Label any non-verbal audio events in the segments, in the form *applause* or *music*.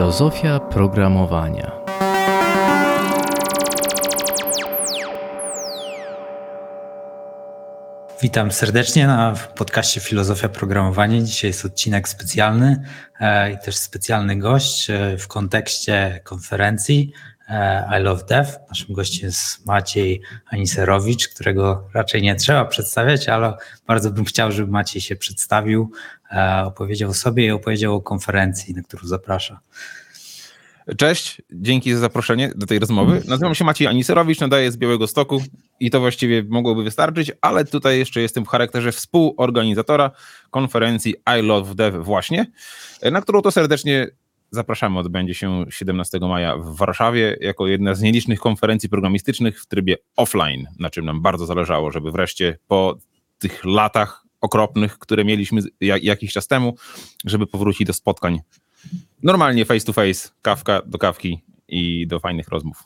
Filozofia programowania. Witam serdecznie na podcaście Filozofia Programowania. Dzisiaj jest odcinek specjalny e, i też specjalny gość e, w kontekście konferencji I Love Dev. Naszym gościem jest Maciej Aniserowicz, którego raczej nie trzeba przedstawiać, ale bardzo bym chciał, żeby Maciej się przedstawił, opowiedział o sobie i opowiedział o konferencji, na którą zaprasza. Cześć, dzięki za zaproszenie do tej rozmowy. Nazywam się Maciej Aniserowicz, nadaję z Białego Stoku i to właściwie mogłoby wystarczyć, ale tutaj jeszcze jestem w charakterze współorganizatora konferencji I Love Dev właśnie, na którą to serdecznie zapraszamy. Odbędzie się 17 maja w Warszawie jako jedna z nielicznych konferencji programistycznych w trybie offline, na czym nam bardzo zależało, żeby wreszcie po tych latach okropnych, które mieliśmy jakiś czas temu, żeby powrócić do spotkań normalnie face to face, kawka do kawki i do fajnych rozmów.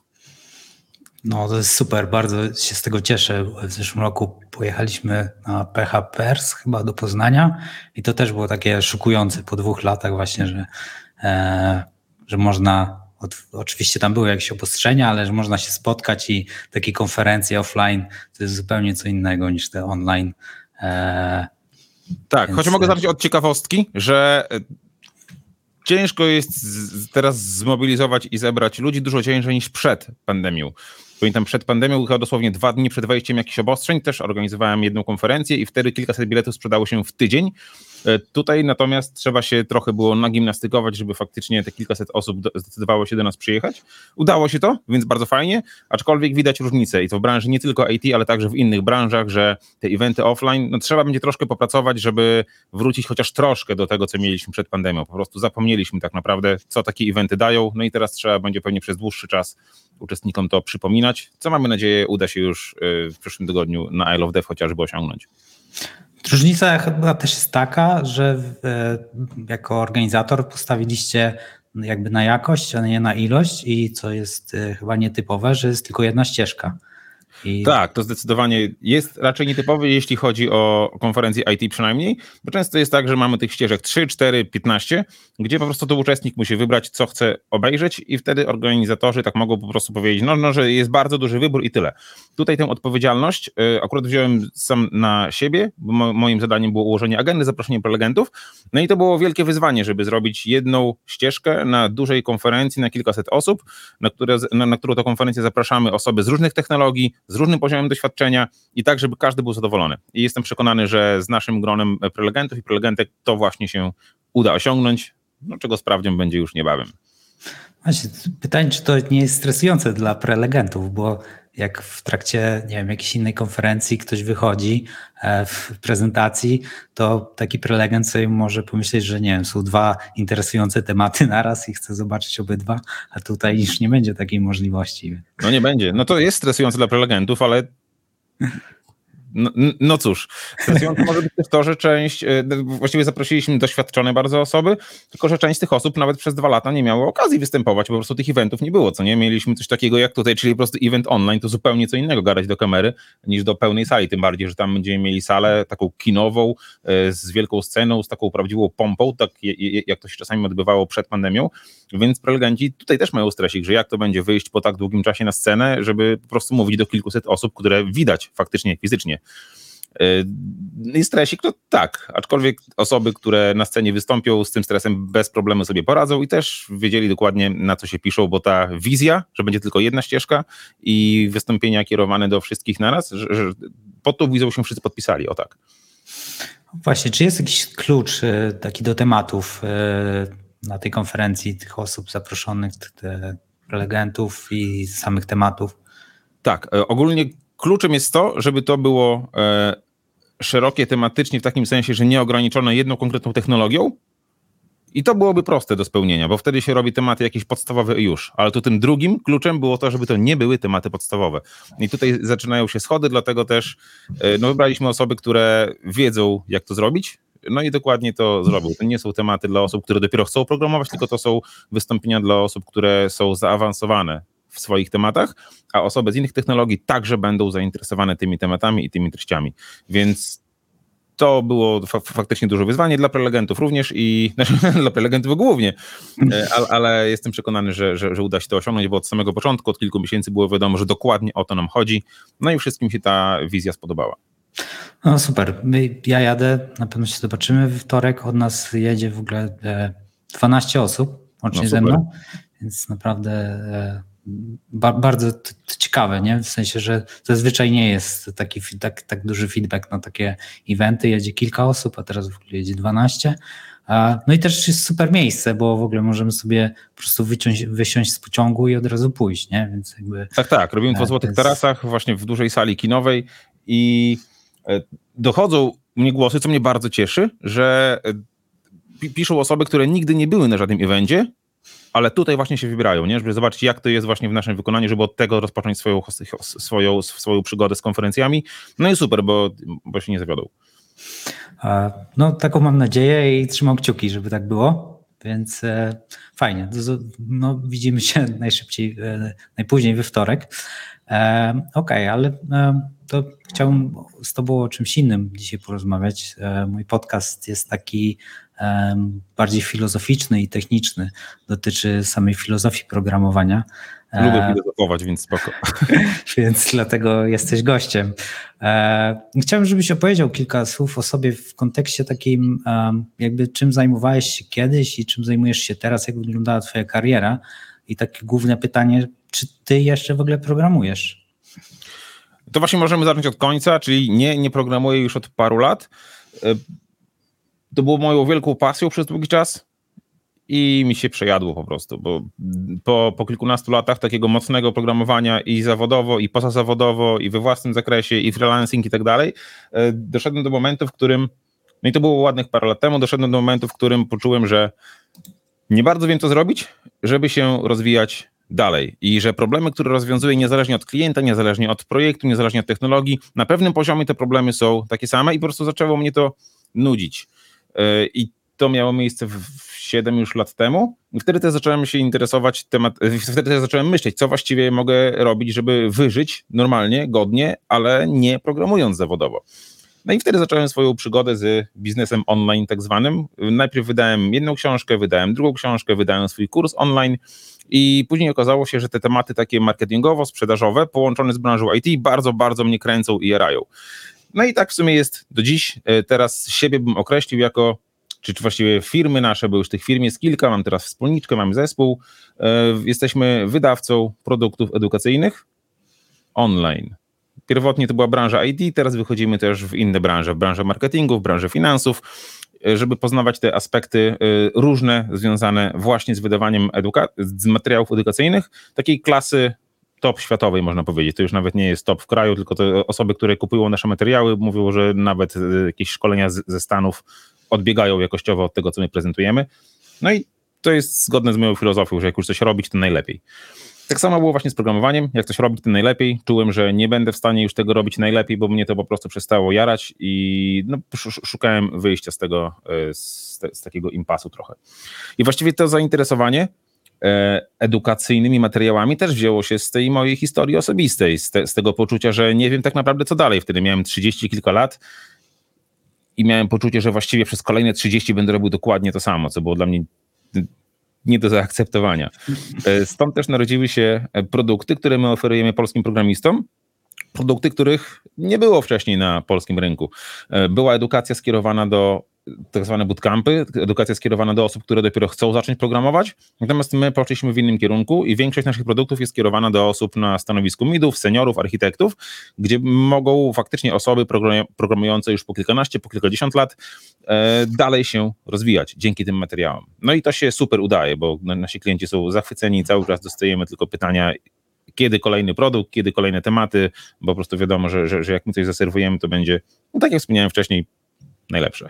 No to jest super, bardzo się z tego cieszę. W zeszłym roku pojechaliśmy na PHPers chyba do Poznania i to też było takie szokujące po dwóch latach właśnie, że, że można, oczywiście tam były jakieś obostrzenia, ale że można się spotkać i takie konferencje offline to jest zupełnie co innego niż te online. E, tak, więc... choć mogę zacząć od ciekawostki, że ciężko jest teraz zmobilizować i zebrać ludzi dużo ciężej niż przed pandemią. Pamiętam przed pandemią, chyba dosłownie dwa dni przed wejściem jakichś obostrzeń, też organizowałem jedną konferencję i wtedy kilkaset biletów sprzedało się w tydzień. E, tutaj natomiast trzeba się trochę było nagimnastykować, żeby faktycznie te kilkaset osób zdecydowało się do nas przyjechać. Udało się to, więc bardzo fajnie, aczkolwiek widać różnicę i to w branży nie tylko IT, ale także w innych branżach, że te eventy offline, no trzeba będzie troszkę popracować, żeby wrócić chociaż troszkę do tego, co mieliśmy przed pandemią. Po prostu zapomnieliśmy tak naprawdę, co takie eventy dają, no i teraz trzeba będzie pewnie przez dłuższy czas uczestnikom to przypominać, co mamy nadzieję uda się już y, w przyszłym tygodniu na I Love Dev chociażby osiągnąć. Różnica chyba też jest taka, że e, jako organizator postawiliście jakby na jakość, a nie na ilość i co jest e, chyba nietypowe, że jest tylko jedna ścieżka. I... Tak, to zdecydowanie jest raczej nietypowy, jeśli chodzi o konferencję IT przynajmniej, bo często jest tak, że mamy tych ścieżek 3, 4, 15, gdzie po prostu to uczestnik musi wybrać, co chce obejrzeć i wtedy organizatorzy tak mogą po prostu powiedzieć, no, no że jest bardzo duży wybór i tyle. Tutaj tę odpowiedzialność y, akurat wziąłem sam na siebie, bo mo moim zadaniem było ułożenie agendy, zaproszenie prelegentów, no i to było wielkie wyzwanie, żeby zrobić jedną ścieżkę na dużej konferencji na kilkaset osób, na, które, na, na którą to konferencję zapraszamy osoby z różnych technologii, z różnym poziomem doświadczenia i tak, żeby każdy był zadowolony. I jestem przekonany, że z naszym gronem prelegentów i prelegentek to właśnie się uda osiągnąć, no, czego sprawdzian będzie już niebawem. Pytanie, czy to nie jest stresujące dla prelegentów, bo jak w trakcie, nie wiem, jakiejś innej konferencji ktoś wychodzi e, w prezentacji, to taki prelegent sobie może pomyśleć, że nie wiem, są dwa interesujące tematy naraz i chce zobaczyć obydwa, a tutaj już nie będzie takiej możliwości. No nie będzie. No to jest stresujące dla prelegentów, ale no, no cóż, stresujące może być też to, że część, e, właściwie zaprosiliśmy doświadczone bardzo osoby, tylko że część z tych osób nawet przez dwa lata nie miało okazji występować, po prostu tych eventów nie było, co nie? Mieliśmy coś takiego jak tutaj, czyli po prostu event online, to zupełnie co innego gadać do kamery niż do pełnej sali, tym bardziej, że tam będziemy mieli salę taką kinową, e, z wielką sceną, z taką prawdziwą pompą, tak jak to się czasami odbywało przed pandemią, więc prelegenci tutaj też mają stresik, że jak to będzie wyjść po tak długim czasie na scenę, żeby po prostu mówić do kilkuset osób, które widać faktycznie fizycznie. Yy, I stresik, to tak, aczkolwiek osoby, które na scenie wystąpią z tym stresem bez problemu sobie poradzą i też wiedzieli dokładnie na co się piszą, bo ta wizja, że będzie tylko jedna ścieżka i wystąpienia kierowane do wszystkich naraz, że, że pod tą wizją się wszyscy podpisali, o tak. Właśnie, czy jest jakiś klucz y, taki do tematów y, na tej konferencji, tych osób zaproszonych, prelegentów i samych tematów? Tak, e, ogólnie kluczem jest to, żeby to było e, szerokie tematycznie w takim sensie, że nie ograniczone jedną konkretną technologią. I to byłoby proste do spełnienia, bo wtedy się robi tematy jakieś podstawowe już. Ale tu tym drugim kluczem było to, żeby to nie były tematy podstawowe. I tutaj zaczynają się schody, dlatego też e, no, wybraliśmy osoby, które wiedzą, jak to zrobić, no i dokładnie to zrobił. To nie są tematy dla osób, które dopiero chcą programować, tylko to są wystąpienia dla osób, które są zaawansowane w swoich tematach, a osoby z innych technologii także będą zainteresowane tymi tematami i tymi treściami. Więc to było fa faktycznie duże wyzwanie dla prelegentów również i *laughs* znaczy, dla prelegentów głównie, ale, ale jestem przekonany, że, że, że, uda się to osiągnąć, bo od samego początku, od kilku miesięcy było wiadomo, że dokładnie o to nam chodzi. No i wszystkim się ta wizja spodobała. No super. Ja jadę, na pewno się zobaczymy we wtorek. Od nas jedzie w ogóle 12 osób łącznie no ze mną, więc naprawdę e, ba bardzo ciekawe, nie? W sensie, że zazwyczaj nie jest taki tak, tak duży feedback na takie eventy. Jedzie kilka osób, a teraz w ogóle jedzie 12. No i też jest super miejsce, bo w ogóle możemy sobie po prostu wyciąć, wysiąść z pociągu i od razu pójść, nie? Więc jakby. Tak, tak. Robimy to w Złotych jest... Tarasach, właśnie w dużej sali kinowej i e, dochodzą mnie głosy, co mnie bardzo cieszy, że e, piszą osoby, które nigdy nie były na żadnym evencie, ale tutaj właśnie się wybierają, nie? żeby zobaczyć, jak to jest właśnie w naszym wykonaniu, żeby od tego rozpocząć swoją, swoją, swoją przygodę z konferencjami. No i super, bo, bo się nie zawiodą. No, taką mam nadzieję i trzymam kciuki, żeby tak było. Więc e, fajnie. No, widzimy się *laughs* najszybciej, e, najpóźniej we wtorek. E, Okej, okay, ale to chciałbym z Tobą o czymś innym dzisiaj porozmawiać. Mój podcast jest taki bardziej filozoficzny i techniczny, dotyczy samej filozofii programowania. Lubię e, filozofować, więc spoko. *laughs* więc dlatego jesteś gościem. E, chciałbym, żebyś opowiedział kilka słów o sobie w kontekście takim, jakby czym zajmowałeś się kiedyś i czym zajmujesz się teraz, jak wyglądała twoja kariera i takie główne pytanie, czy ty jeszcze w ogóle programujesz? To właśnie możemy zacząć od końca, czyli nie, nie programuję już od paru lat. To było moją wielką pasją przez długi czas i mi się przejadło po prostu, bo po, po kilkunastu latach takiego mocnego programowania i zawodowo, i pozazawodowo, i we własnym zakresie, i freelancing i tak dalej, e, doszedłem do momentu, w którym, no i to było ładnych parę lat temu, doszedłem do momentu, w którym poczułem, że nie bardzo wiem, co zrobić, żeby się rozwijać dalej i że problemy, które rozwiązuję niezależnie od klienta, niezależnie od projektu, niezależnie od technologii, na pewnym poziomie te problemy są takie same i po prostu zaczęło mnie to nudzić. E, I to miało miejsce w 7 już lat temu. Wtedy też zacząłem się interesować temat, e, wtedy też zacząłem myśleć, co właściwie mogę robić, żeby wyżyć normalnie, godnie, ale nie programując zawodowo. No i wtedy zacząłem swoją przygodę z biznesem online tak zwanym. Najpierw wydałem jedną książkę, wydałem drugą książkę, wydałem swój kurs online i później okazało się, że te tematy takie marketingowo-sprzedażowe połączone z branżą IT bardzo, bardzo mnie kręcą i jarają. No i tak w sumie jest do dziś. E, teraz siebie bym określił jako, czy, właściwie firmy nasze, bo już tych firm jest kilka, mam teraz wspólniczkę, mam zespół. E, jesteśmy wydawcą produktów edukacyjnych online. Pierwotnie to była branża IT, teraz wychodzimy też w inne branże, w branżę marketingu, w branżę finansów, e, żeby poznawać te aspekty różne związane właśnie z wydawaniem eduka- z materiałów edukacyjnych, takiej klasy top światowej, można powiedzieć. To już nawet nie jest top w kraju, tylko te osoby, które kupują nasze materiały, mówią, że nawet e, jakieś szkolenia z, ze Stanów odbiegają jakościowo od tego, co my prezentujemy. No i to jest zgodne z moją filozofią, że jak już coś robić, to najlepiej. Tak samo było właśnie z programowaniem. Jak coś robić, to najlepiej. Czułem, że nie będę w stanie już tego robić najlepiej, bo mnie to po prostu przestało jarać i no, szukałem wyjścia z tego, e, z, te, z takiego impasu trochę. I właściwie to zainteresowanie edukacyjnymi materiałami też wzięło się z tej mojej historii osobistej, z, te, z, tego poczucia, że nie wiem tak naprawdę co dalej. Wtedy miałem 30 kilka lat i miałem poczucie, że właściwie przez kolejne 30 będę robił dokładnie to samo, co było dla mnie nie do zaakceptowania. E, stąd też narodziły się produkty, które my oferujemy polskim programistom, produkty, których nie było wcześniej na polskim rynku. E, była edukacja skierowana do tak zwane bootcampy, edukacja skierowana do osób, które dopiero chcą zacząć programować, natomiast my poszliśmy w innym kierunku i większość naszych produktów jest skierowana do osób na stanowisku midów, seniorów, architektów, gdzie mogą faktycznie osoby programujące już po kilkanaście, po kilkadziesiąt lat e, dalej się rozwijać dzięki tym materiałom. No i to się super udaje, bo nasi klienci są zachwyceni cały czas dostajemy tylko pytania, kiedy kolejny produkt, kiedy kolejne tematy, bo po prostu wiadomo, że, że, że jak my coś zaserwujemy, to będzie, no tak jak wspomniałem wcześniej, najlepsze.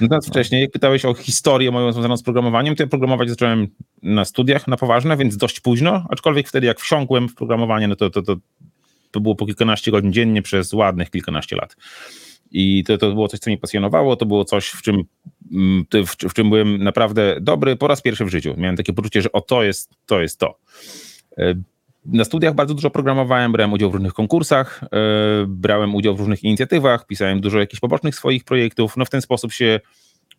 Natomiast wcześniej, jak pytałeś o historię moją związaną z programowaniem, to ja programować zacząłem na studiach na poważne, więc dość późno, aczkolwiek wtedy jak wsiąkłem w programowanie, no to, to, to, to było po kilkanaście godzin dziennie przez ładnych kilkanaście lat. I to, to było coś, co mnie pasjonowało, to było coś, w czym, mm, w, w czym byłem naprawdę dobry po raz pierwszy w życiu. Miałem takie poczucie, że o to jest to. Jest to. Na studiach bardzo dużo programowałem, brałem udział w różnych konkursach, e, brałem udział w różnych inicjatywach, pisałem dużo jakichś pobocznych swoich projektów. No w ten sposób się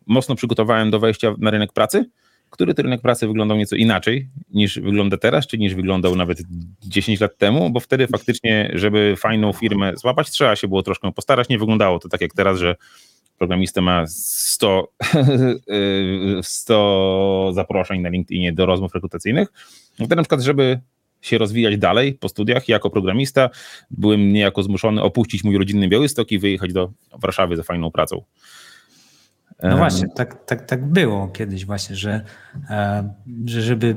mocno przygotowałem do wejścia na rynek pracy, który to rynek pracy wyglądał nieco inaczej niż wygląda teraz, czy niż wyglądał nawet 10 lat temu, bo wtedy faktycznie, żeby fajną firmę złapać, trzeba się było troszkę postarać. Nie wyglądało to tak jak teraz, że programista ma 100, 100 *laughs* zaproszeń na LinkedInie do rozmów rekrutacyjnych. Wtedy na przykład, żeby się rozwijać dalej po studiach jako programista, byłem niejako zmuszony opuścić mój rodzinny Białystok i wyjechać do Warszawy za fajną pracą. No właśnie, tak, tak, tak było kiedyś właśnie, że, że żeby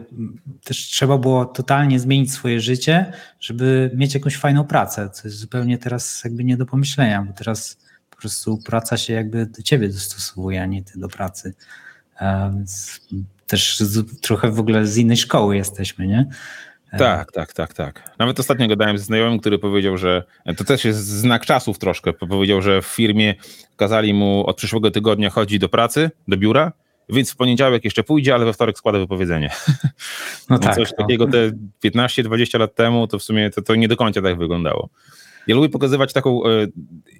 też trzeba było totalnie zmienić swoje życie, żeby mieć jakąś fajną pracę, co jest zupełnie teraz jakby nie do pomyślenia, bo teraz po prostu praca się jakby do ciebie dostosowuje, a nie ty do pracy. Więc też z, trochę w ogóle z innej szkoły jesteśmy, nie? Tak, tak, tak, tak. Nawet ostatnio gadałem ze znajomym, który powiedział, że to też jest znak czasów troszkę. Powiedział, że w firmie kazali mu od przyszłego tygodnia chodzić do pracy, do biura, więc w poniedziałek jeszcze pójdzie, ale we wtorek składa wypowiedzenie. *laughs* No, tak. Coś no. takiego te 15-20 lat temu to w sumie to, to nie do końca tak wyglądało. Ja lubię pokazywać taką, e,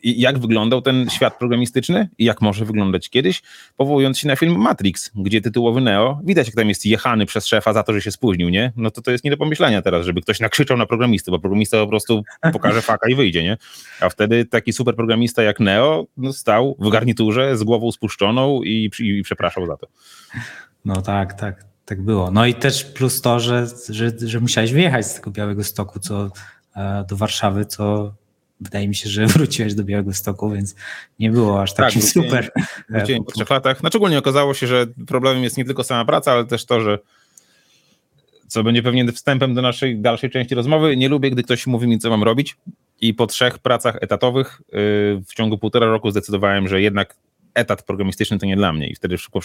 jak wyglądał ten świat programistyczny i jak może wyglądać kiedyś, powołując się na film Matrix, gdzie tytułowy Neo, widać jak tam jest jechany przez szefa za to, że się spóźnił, nie? No to to jest nie do pomyślenia teraz, żeby ktoś nakrzyczał na programistę, bo programista po prostu pokaże faka i wyjdzie, nie? A wtedy taki super programista jak Neo no, stał w garniturze z głową spuszczoną i, i, i przepraszał za to. No tak, tak, tak było. No i też plus to, że, że, że musiałeś wyjechać z tego Białego Stoku, co do Warszawy, co wydaje mi się, że *laughs* wróciłeś do Białego Stoku, więc nie było aż takim tak, super. Wróciłem po trzech latach. No szczególnie okazało się, że problemem jest nie tylko sama praca, ale też to, że co będzie pewnie wstępem do naszej dalszej części rozmowy, nie lubię, gdy ktoś mówi mi, co mam robić i po trzech pracach etatowych yy, w ciągu półtora roku zdecydowałem, że jednak etat programistyczny to nie dla mnie i wtedy szybko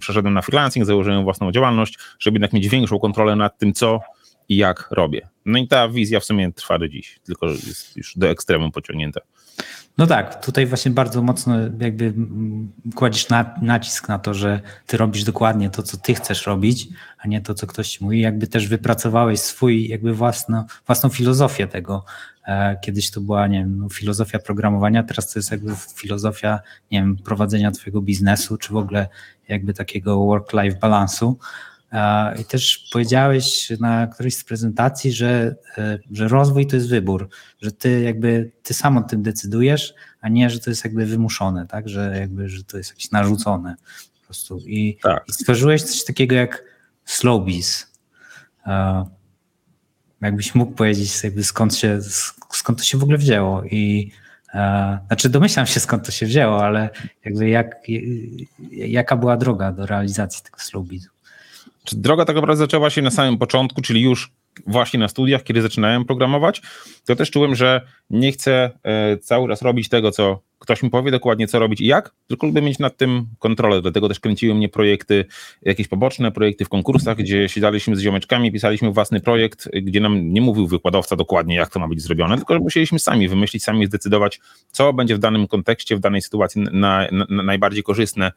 przeszedłem na freelancing, założyłem własną działalność, żeby jednak mieć większą kontrolę nad tym, co i jak robię. No i ta wizja w sumie trwa do dziś, tylko jest już do ekstremum pociągnięta. No tak, tutaj właśnie bardzo mocno jakby kładziesz na, nacisk na to, że ty robisz dokładnie to, co ty chcesz robić, a nie to, co ktoś ci mówi. Jakby też wypracowałeś swój, jakby własną, własną filozofię tego. E, kiedyś to była, nie wiem, no, filozofia programowania, teraz to jest jakby filozofia, nie wiem, prowadzenia twojego biznesu, czy w ogóle jakby takiego work-life balansu. I też powiedziałeś na którejś z prezentacji, że, e, że rozwój to jest wybór, że ty jakby ty sam o tym decydujesz, a nie, że to jest jakby wymuszone, tak? Że jakby, że to jest jakieś narzucone po prostu. I, tak. i stworzyłeś coś takiego jak Slowbiz. Jakbyś mógł powiedzieć jakby skąd się, skąd to się w ogóle wzięło i znaczy domyślam się skąd to się wzięło, ale jakby jak, jaka była droga do realizacji tego Slowbizu? Droga tak naprawdę zaczęła się na samym początku, czyli już właśnie na studiach, kiedy zaczynałem programować, to też czułem, że nie chcę e, cały czas robić tego, co ktoś mi powie dokładnie, co robić i jak, tylko lubię mieć nad tym kontrolę. Dlatego też kręciły mnie projekty, jakieś poboczne projekty w konkursach, gdzie siadaliśmy z ziomeczkami, pisaliśmy własny projekt, gdzie nam nie mówił wykładowca dokładnie, jak to ma być zrobione, tylko musieliśmy sami wymyślić, sami zdecydować, co będzie w danym kontekście, w danej sytuacji na, na, na najbardziej korzystne.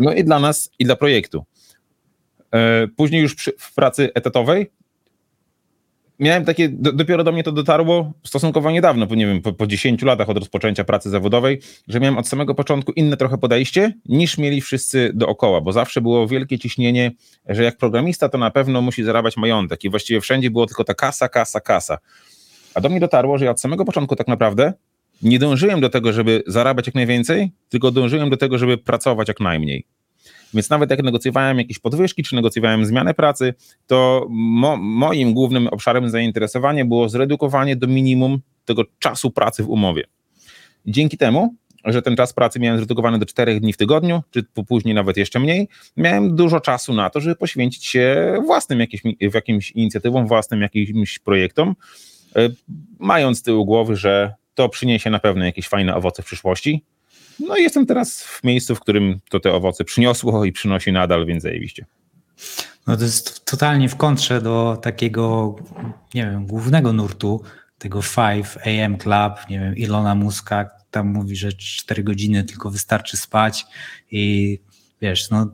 No i dla nas, i dla projektu. E, później już przy, w pracy etatowej miałem takie, do, dopiero do mnie to dotarło stosunkowo niedawno, po, nie wiem, po, po 10 latach od rozpoczęcia pracy zawodowej, że miałem od samego początku inne trochę podejście niż mieli wszyscy dookoła, bo zawsze było wielkie ciśnienie, że jak programista to na pewno musi zarabiać majątek i właściwie wszędzie było tylko ta kasa, kasa, kasa. A do mnie dotarło, że ja od samego początku tak naprawdę nie dążyłem do tego, żeby zarabiać jak najwięcej, tylko dążyłem do tego, żeby pracować jak najmniej. Więc nawet jak negocjowałem jakieś podwyżki, czy negocjowałem zmianę pracy, to mo moim głównym obszarem zainteresowania było zredukowanie do minimum tego czasu pracy w umowie. dzięki temu, że ten czas pracy miałem zredukowany do czterech dni w tygodniu, czy później nawet jeszcze mniej, miałem dużo czasu na to, żeby poświęcić się własnym jakimś, jakimś inicjatywom, własnym jakimś projektom, e, mając z tyłu głowy, że to przyniesie na pewno jakieś fajne owoce w przyszłości, no i jestem teraz w miejscu, w którym to te owoce przyniosło i przynosi nadal, więc zajebiście. No to jest totalnie w kontrze do takiego, nie wiem, głównego nurtu, tego 5 AM Club, nie wiem, Ilona Muska, tam mówi, że 4 godziny tylko wystarczy spać i wiesz, no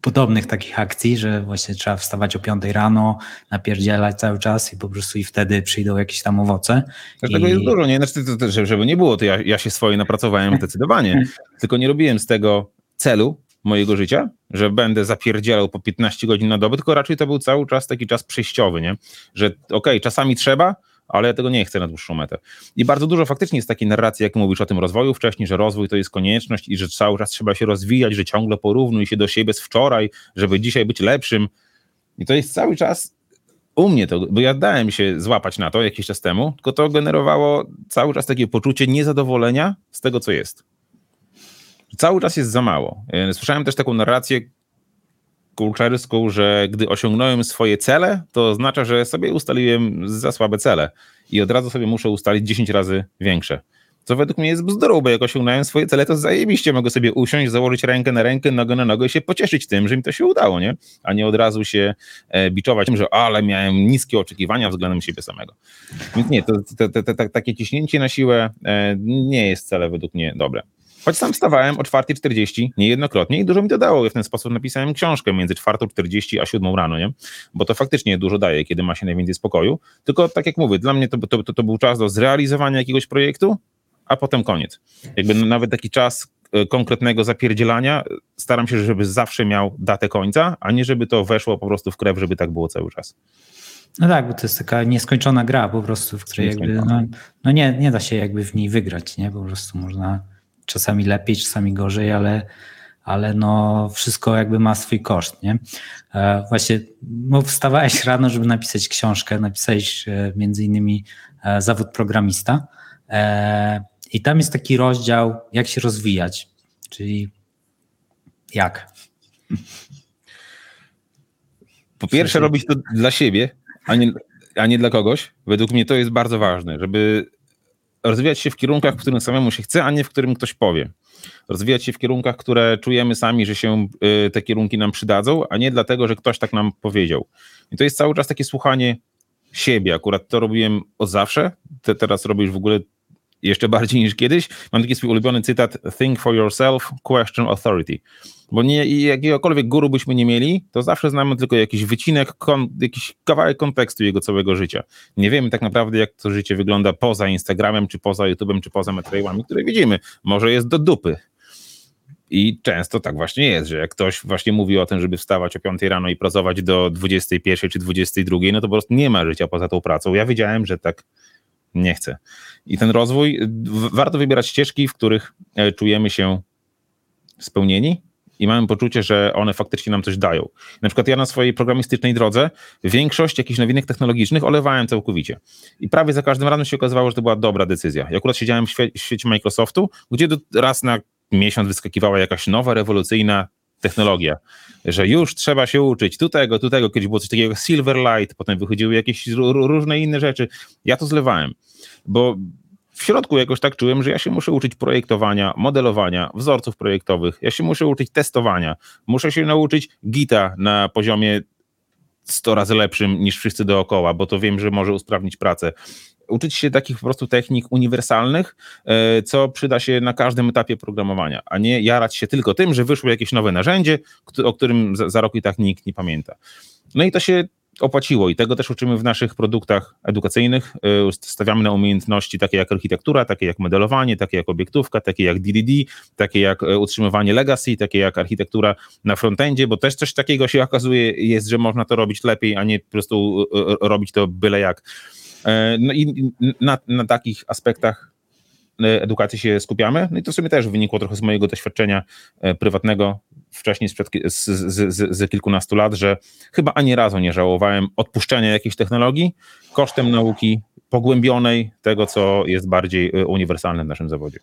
podobnych takich akcji, że właśnie trzeba wstawać o 5 rano, napierdzielać cały czas i po prostu i wtedy przyjdą jakieś tam owoce. Znaczy, Tego I- jest dużo, nie? Znaczy, to, to, żeby nie było, to ja, ja się swoje napracowałem zdecydowanie, *laughs* tylko nie robiłem z tego celu mojego życia, że będę zapierdzielał po 15 godzin na dobę, tylko raczej to był cały czas taki czas przejściowy, nie? Że okej, czasami trzeba, ale ja tego nie chcę na dłuższą metę. I bardzo dużo faktycznie jest takiej narracji, jak mówisz o tym rozwoju wcześniej, że rozwój to jest konieczność i że cały czas trzeba się rozwijać, że ciągle porównuj się do siebie z wczoraj, żeby dzisiaj być lepszym. I to jest cały czas u mnie to, bo ja dałem się złapać na to jakiś czas temu, tylko to generowało cały czas takie poczucie niezadowolenia z tego, co jest. Cały czas jest za mało. E, Słyszałem też taką narrację kulczerską, że gdy osiągnąłem swoje cele, to oznacza, że sobie ustaliłem za słabe cele i od razu sobie muszę ustalić 10 razy większe. Co według mnie jest bzdurą, bo jak osiągnąłem swoje cele, to zajebiście mogę sobie usiąść, założyć rękę na rękę, nogę na nogę i się pocieszyć tym, że mi to się udało, nie? A nie od razu się e, biczować tym, że ale miałem niskie oczekiwania względem siebie samego. Więc nie, to, to, to, to, to takie ciśnięcie na siłę e, nie jest wcale według mnie dobre. Choć sam wstawałem o 4.40 niejednokrotnie i dużo mi to dało. Ja w ten sposób napisałem książkę między 4.40 a 7 rano, nie? Bo to faktycznie dużo daje, kiedy ma się najwięcej spokoju. Tylko tak jak mówię, dla mnie to, to, to, to był czas do zrealizowania jakiegoś projektu, a potem koniec. Jakby nawet taki czas e, konkretnego zapierdzielania e, staram się, żeby zawsze miał datę końca, a nie żeby to weszło po prostu w krew, żeby tak było cały czas. No tak, bo to jest taka nieskończona gra po prostu, w której jakby, no, no nie, nie da się jakby w niej wygrać, nie? Po prostu można czasami lepiej, czasami gorzej, ale, ale no wszystko jakby ma swój koszt, nie? E, właśnie no wstawałeś rano, żeby napisać książkę, napisałeś e, między innymi e, zawód programista i tam jest taki rozdział, jak się rozwijać, czyli jak? Po pierwsze, robić to dla siebie, a nie, a nie dla kogoś. Według mnie to jest bardzo ważne, żeby rozwijać się w kierunkach, w którym samemu się chce, a nie w którym ktoś powie. Rozwijać się w kierunkach, które czujemy sami, że się y, te kierunki nam przydadzą, a nie dlatego, że ktoś tak nam powiedział. I to jest cały czas takie słuchanie siebie. Akurat to robiłem od zawsze. Te, teraz robisz w ogóle jeszcze bardziej niż kiedyś. Mam taki swój ulubiony cytat: Think for yourself, question authority. Bo nie, jakiegokolwiek guru byśmy nie mieli, to zawsze znamy tylko jakiś wycinek, kon, jakiś kawałek kontekstu jego całego życia. Nie wiemy tak naprawdę, jak to życie wygląda poza Instagramem, czy poza YouTube'em, czy poza materiałami, które widzimy. Może jest do dupy. I często tak właśnie jest, że jak ktoś właśnie mówi o tym, żeby wstawać o 5 rano i pracować do 21 czy 22, no to po prostu nie ma życia poza tą pracą. Ja wiedziałem, że tak nie chcę. I ten rozwój, warto wybierać ścieżki, w których e, czujemy się spełnieni i mamy poczucie, że one faktycznie nam coś dają. Na przykład ja na swojej programistycznej drodze większość jakichś nowinek technologicznych olewałem całkowicie. I prawie za każdym razem się okazywało, że to była dobra decyzja. Ja akurat siedziałem w, świe- w świecie Microsoftu, gdzie do, raz na miesiąc wyskakiwała jakaś nowa, rewolucyjna technologia, że już trzeba się uczyć tu tego, tu tego, kiedyś było coś takiego Silverlight, potem wychodziły jakieś ró- ró- różne inne rzeczy. Ja to zlewałem, bo w środku jakoś tak czułem, że ja się muszę uczyć projektowania, modelowania, wzorców projektowych, ja się muszę uczyć testowania, muszę się nauczyć Gita na poziomie 100 razy lepszym niż wszyscy dookoła, bo to wiem, że może usprawnić pracę. Uczyć się takich po prostu technik uniwersalnych, e, co przyda się na każdym etapie programowania, a nie jarać się tylko tym, że wyszło jakieś nowe narzędzie, o którym za, za rok i tak nikt nie pamięta. No i to się opłaciło i tego też uczymy w naszych produktach edukacyjnych. Y, Stawiamy na umiejętności takie jak architektura, takie jak modelowanie, takie jak obiektówka, takie jak DDD, takie jak e, utrzymywanie legacy, takie jak architektura na frontendzie, bo też coś takiego się *laughs* okazuje jest, że można to robić lepiej, a nie po prostu e, robić to byle jak. No i na, na takich aspektach edukacji się skupiamy. No i to w sumie też wynikło trochę z mojego doświadczenia e, prywatnego wcześniej sprzed, z, z, z, z kilkunastu lat, że chyba ani razu nie żałowałem odpuszczenia jakiejś technologii kosztem nauki pogłębionej tego, co jest bardziej e, uniwersalne w naszym zawodzie.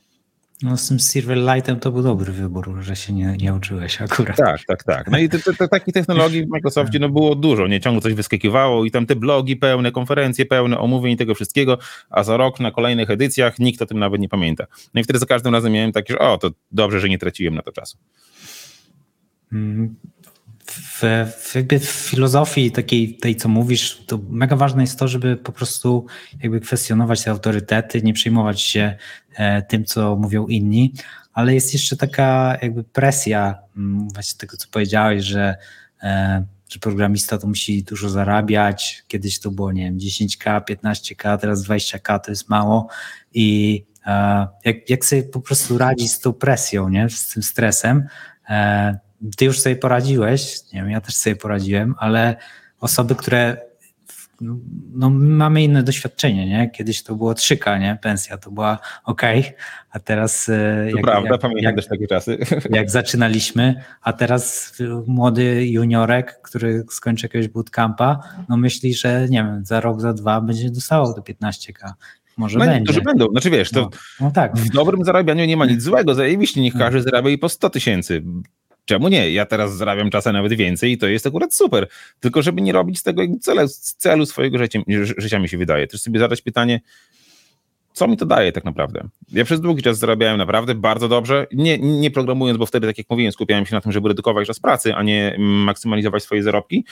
No z tym Silverlightem to był dobry wybór, że się nie, nie uczyłeś akurat. Tak, tak, tak. No i te, te, te, takich technologii w Microsoftie no, było dużo, nie ciągle coś wyskakiwało i tam te blogi pełne, konferencje pełne, omówień tego wszystkiego, a za rok na kolejnych edycjach nikt o tym nawet nie pamięta. No i wtedy za każdym razem miałem takie, że o, to dobrze, że nie traciłem na to czasu. W, w, jakby w filozofii takiej, tej, co mówisz, to mega ważne jest to, żeby po prostu jakby kwestionować te autorytety, nie przejmować się e, tym, co mówią inni, ale jest jeszcze taka jakby presja mm, właśnie tego, co powiedziałeś, że, e, że programista to musi dużo zarabiać. Kiedyś to było, nie wiem, 10k, 15k, teraz 20k to jest mało i e, jak, jak sobie po prostu radzić z tą presją, nie? z tym stresem, ty już sobie poradziłeś, nie wiem, ja też sobie poradziłem, ale osoby, które no, mamy inne doświadczenie, nie? Kiedyś to było 3K, nie? Pensja to była ok, a teraz. E, jak, prawda, jak, pamiętam jak, też takie czasy. *laughs* Jak zaczynaliśmy, a teraz młody juniorek, który skończy jakiegoś bootcampa, no myśli, że nie wiem, za rok, za dwa będzie dostawał to 15K. Może no, będzie. Niektórzy będą. Znaczy wiesz, to no, no tak. w dobrym zarabianiu nie ma nic złego. Zajebiście, niech każdy zarabia i po 100 tysięcy czemu nie? Ja teraz zarabiam czasem nawet więcej i to jest akurat super. Tylko żeby nie robić z tego celu, celu swojego życia, życia, mi się wydaje. Też sobie zadać pytanie, co mi to daje tak naprawdę? Ja przez długi czas zarabiałem naprawdę bardzo dobrze, nie, nie programując, bo wtedy, tak jak mówiłem, skupiałem się na tym, żeby redukować czas pracy, a nie maksymalizować swoje zarobki,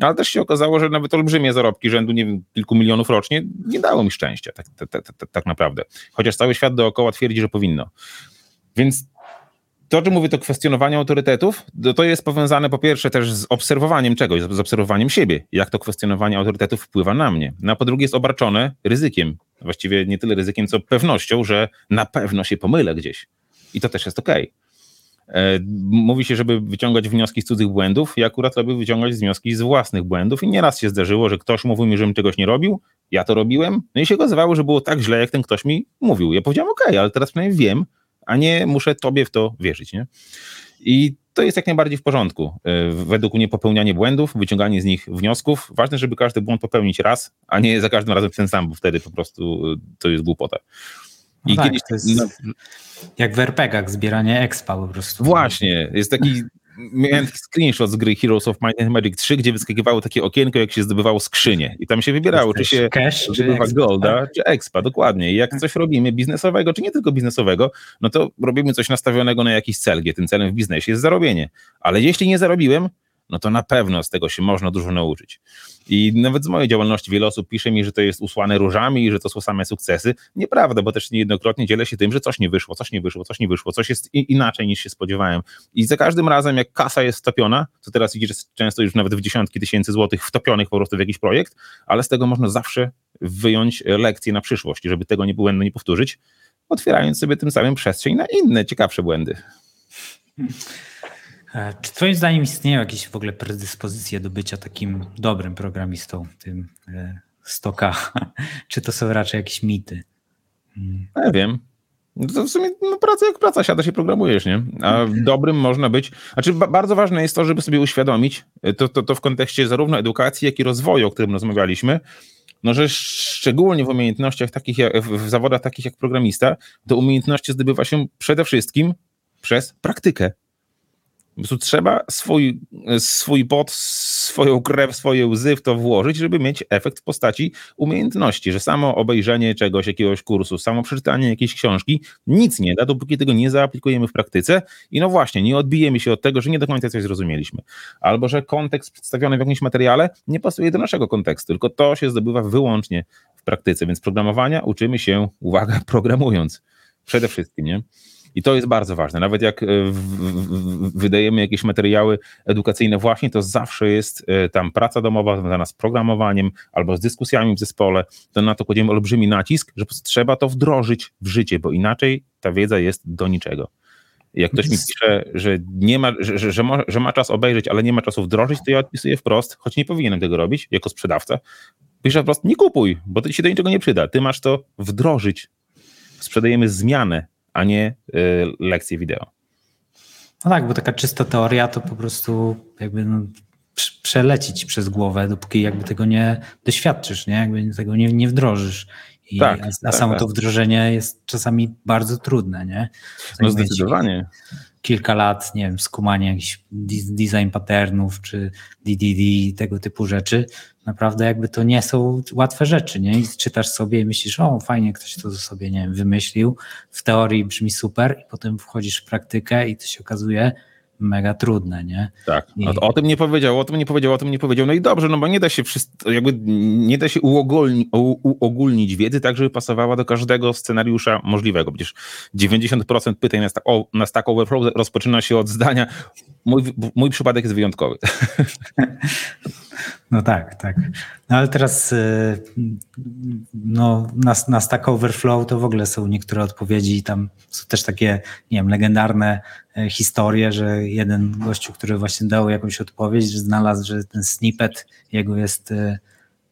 ale też się okazało, że nawet olbrzymie zarobki rzędu nie wiem, kilku milionów rocznie nie dało mi szczęścia tak, tak, tak, tak naprawdę. Chociaż cały świat dookoła twierdzi, że powinno. Więc to, że mówię to kwestionowanie autorytetów, to, jest powiązane po pierwsze też z obserwowaniem czegoś, z obserwowaniem siebie, jak to kwestionowanie autorytetów wpływa na mnie. No a po drugie jest obarczone ryzykiem. Właściwie nie tyle ryzykiem, co pewnością, że na pewno się pomylę gdzieś. I to też jest okej. E, mówi się, żeby wyciągać wnioski z cudzych błędów. Ja akurat lubię wyciągać wnioski z własnych błędów i nieraz się zdarzyło, że ktoś mówił mi, żebym czegoś nie robił, ja to robiłem, no i się okazywało, że było tak źle, jak ten ktoś mi mówił. Ja powiedziałem, okej, ale teraz przynajmniej wiem, a nie muszę tobie w to wierzyć. Nie? I to jest jak najbardziej w porządku. E, według mnie popełnianie błędów, wyciąganie z nich wniosków. Ważne, żeby każdy błąd popełnić raz, a nie za każdym razem ten sam, bo wtedy po prostu e, to jest głupota. I no tak, kiedyś, to jest no, jak w RPGach, zbieranie expa po prostu. Właśnie, jest taki miałem taki screenshot z gry Heroes of Might and Magic 3, gdzie wyskakiwało takie okienko, jak się zdobywało skrzynie. I tam się wybierało, czy się cash, zdobywa czy golda, tak? czy expa, dokładnie. I jak coś robimy biznesowego, czy nie tylko biznesowego, no to robimy coś nastawionego na jakiś cel, gdzie tym celem w biznesie jest zarobienie. Ale jeśli nie zarobiłem, no to na pewno z tego się można dużo nauczyć. I nawet z mojej działalności wiele osób pisze mi, że to jest usłane różami i że to są same sukcesy. Nieprawda, bo też niejednokrotnie dzielę się tym, że coś nie wyszło, coś nie wyszło, coś nie wyszło, coś jest inaczej niż się spodziewałem. I za każdym razem, jak kasa jest wtopiona, to teraz widzisz często już nawet w dziesiątki tysięcy złotych wtopionych po prostu w jakiś projekt, ale z tego można zawsze wyjąć lekcje na przyszłość, żeby tego nie błędu nie powtórzyć, otwierając sobie tym samym przestrzeń na inne, ciekawsze błędy. *laughs* E, czy Twoim zdaniem istnieją jakieś w ogóle predyspozycje do bycia takim dobrym programistą, tym e, stoka? *laughs* Czy to są raczej jakieś mity? Hmm. Ja wiem. No to w sumie no, praca jak praca, siada się programujesz, nie? A dobrym można być. Znaczy, ba bardzo ważne jest to, żeby sobie uświadomić, e, to, to, to w kontekście zarówno edukacji, jak i rozwoju, o którym rozmawialiśmy, no, że szczególnie w umiejętnościach takich, jak, w zawodach takich jak programista, to umiejętności zdobywa się przede wszystkim przez praktykę. Po prostu trzeba swój, swój pot, swoją krew, swoje łzy w to włożyć, żeby mieć efekt w postaci umiejętności, że samo obejrzenie czegoś, jakiegoś kursu, samo przeczytanie jakiejś książki nic nie da, dopóki tego nie zaaplikujemy w praktyce i no właśnie, nie odbijemy się od tego, że nie do końca coś zrozumieliśmy. Albo, że kontekst przedstawiony w jakimś materiale nie pasuje do naszego kontekstu, tylko to się zdobywa wyłącznie w praktyce, więc programowania uczymy się, uwaga, *laughs* programując. Przede wszystkim, nie? I to jest bardzo ważne. Nawet jak e, wydajemy jakieś materiały edukacyjne, właśnie to zawsze jest e, tam praca domowa związana z programowaniem albo z dyskusjami w zespole. To na to kładziemy olbrzymi nacisk, że trzeba to wdrożyć w życie, bo inaczej ta wiedza jest do niczego. Jak ktoś mi pisze, że, nie ma, że, że, że, ma, że ma czas obejrzeć, ale nie ma czasu wdrożyć, to ja odpisuję wprost, choć nie powinienem tego robić jako sprzedawca. Piszę wprost, nie kupuj, bo to się do niczego nie przyda. Ty masz to wdrożyć. Sprzedajemy zmianę, a nie y, lekcje wideo. No tak, bo taka czysta teoria to po prostu jakby no, przelecić przez głowę, dopóki jakby tego nie doświadczysz, nie? Jakby tego nie, nie wdrożysz. I, tak, a, a tak, samo tak. to wdrożenie jest czasami bardzo trudne, nie? no zdecydowanie. Kilka lat, nie wiem, skumanie jakichś design patternów, czy DDD, tego typu rzeczy, naprawdę jakby to nie są łatwe rzeczy, nie? I czytasz sobie i myślisz, o fajnie ktoś to sobie, nie wiem, wymyślił, w teorii brzmi super i potem wchodzisz w praktykę i to się okazuje mega trudne, nie? Tak, I- o, o tym nie powiedział, o tym nie powiedział, o tym nie powiedział. No i dobrze, no bo nie da się wszystko, jakby nie da się uogólni, u, uogólnić wiedzy tak, żeby pasowała do każdego scenariusza możliwego. Przecież 90% pytań na, o- na Stack Overflow rozpoczyna się od zdania mój, mój przypadek jest wyjątkowy. *laughs* No tak, tak. No ale teraz y, no, na, na Stack Overflow to w ogóle są niektóre odpowiedzi. Tam są też takie, nie wiem, legendarne e, historie, że jeden gościu, który właśnie dał jakąś odpowiedź, znalazł, że ten snippet jego jest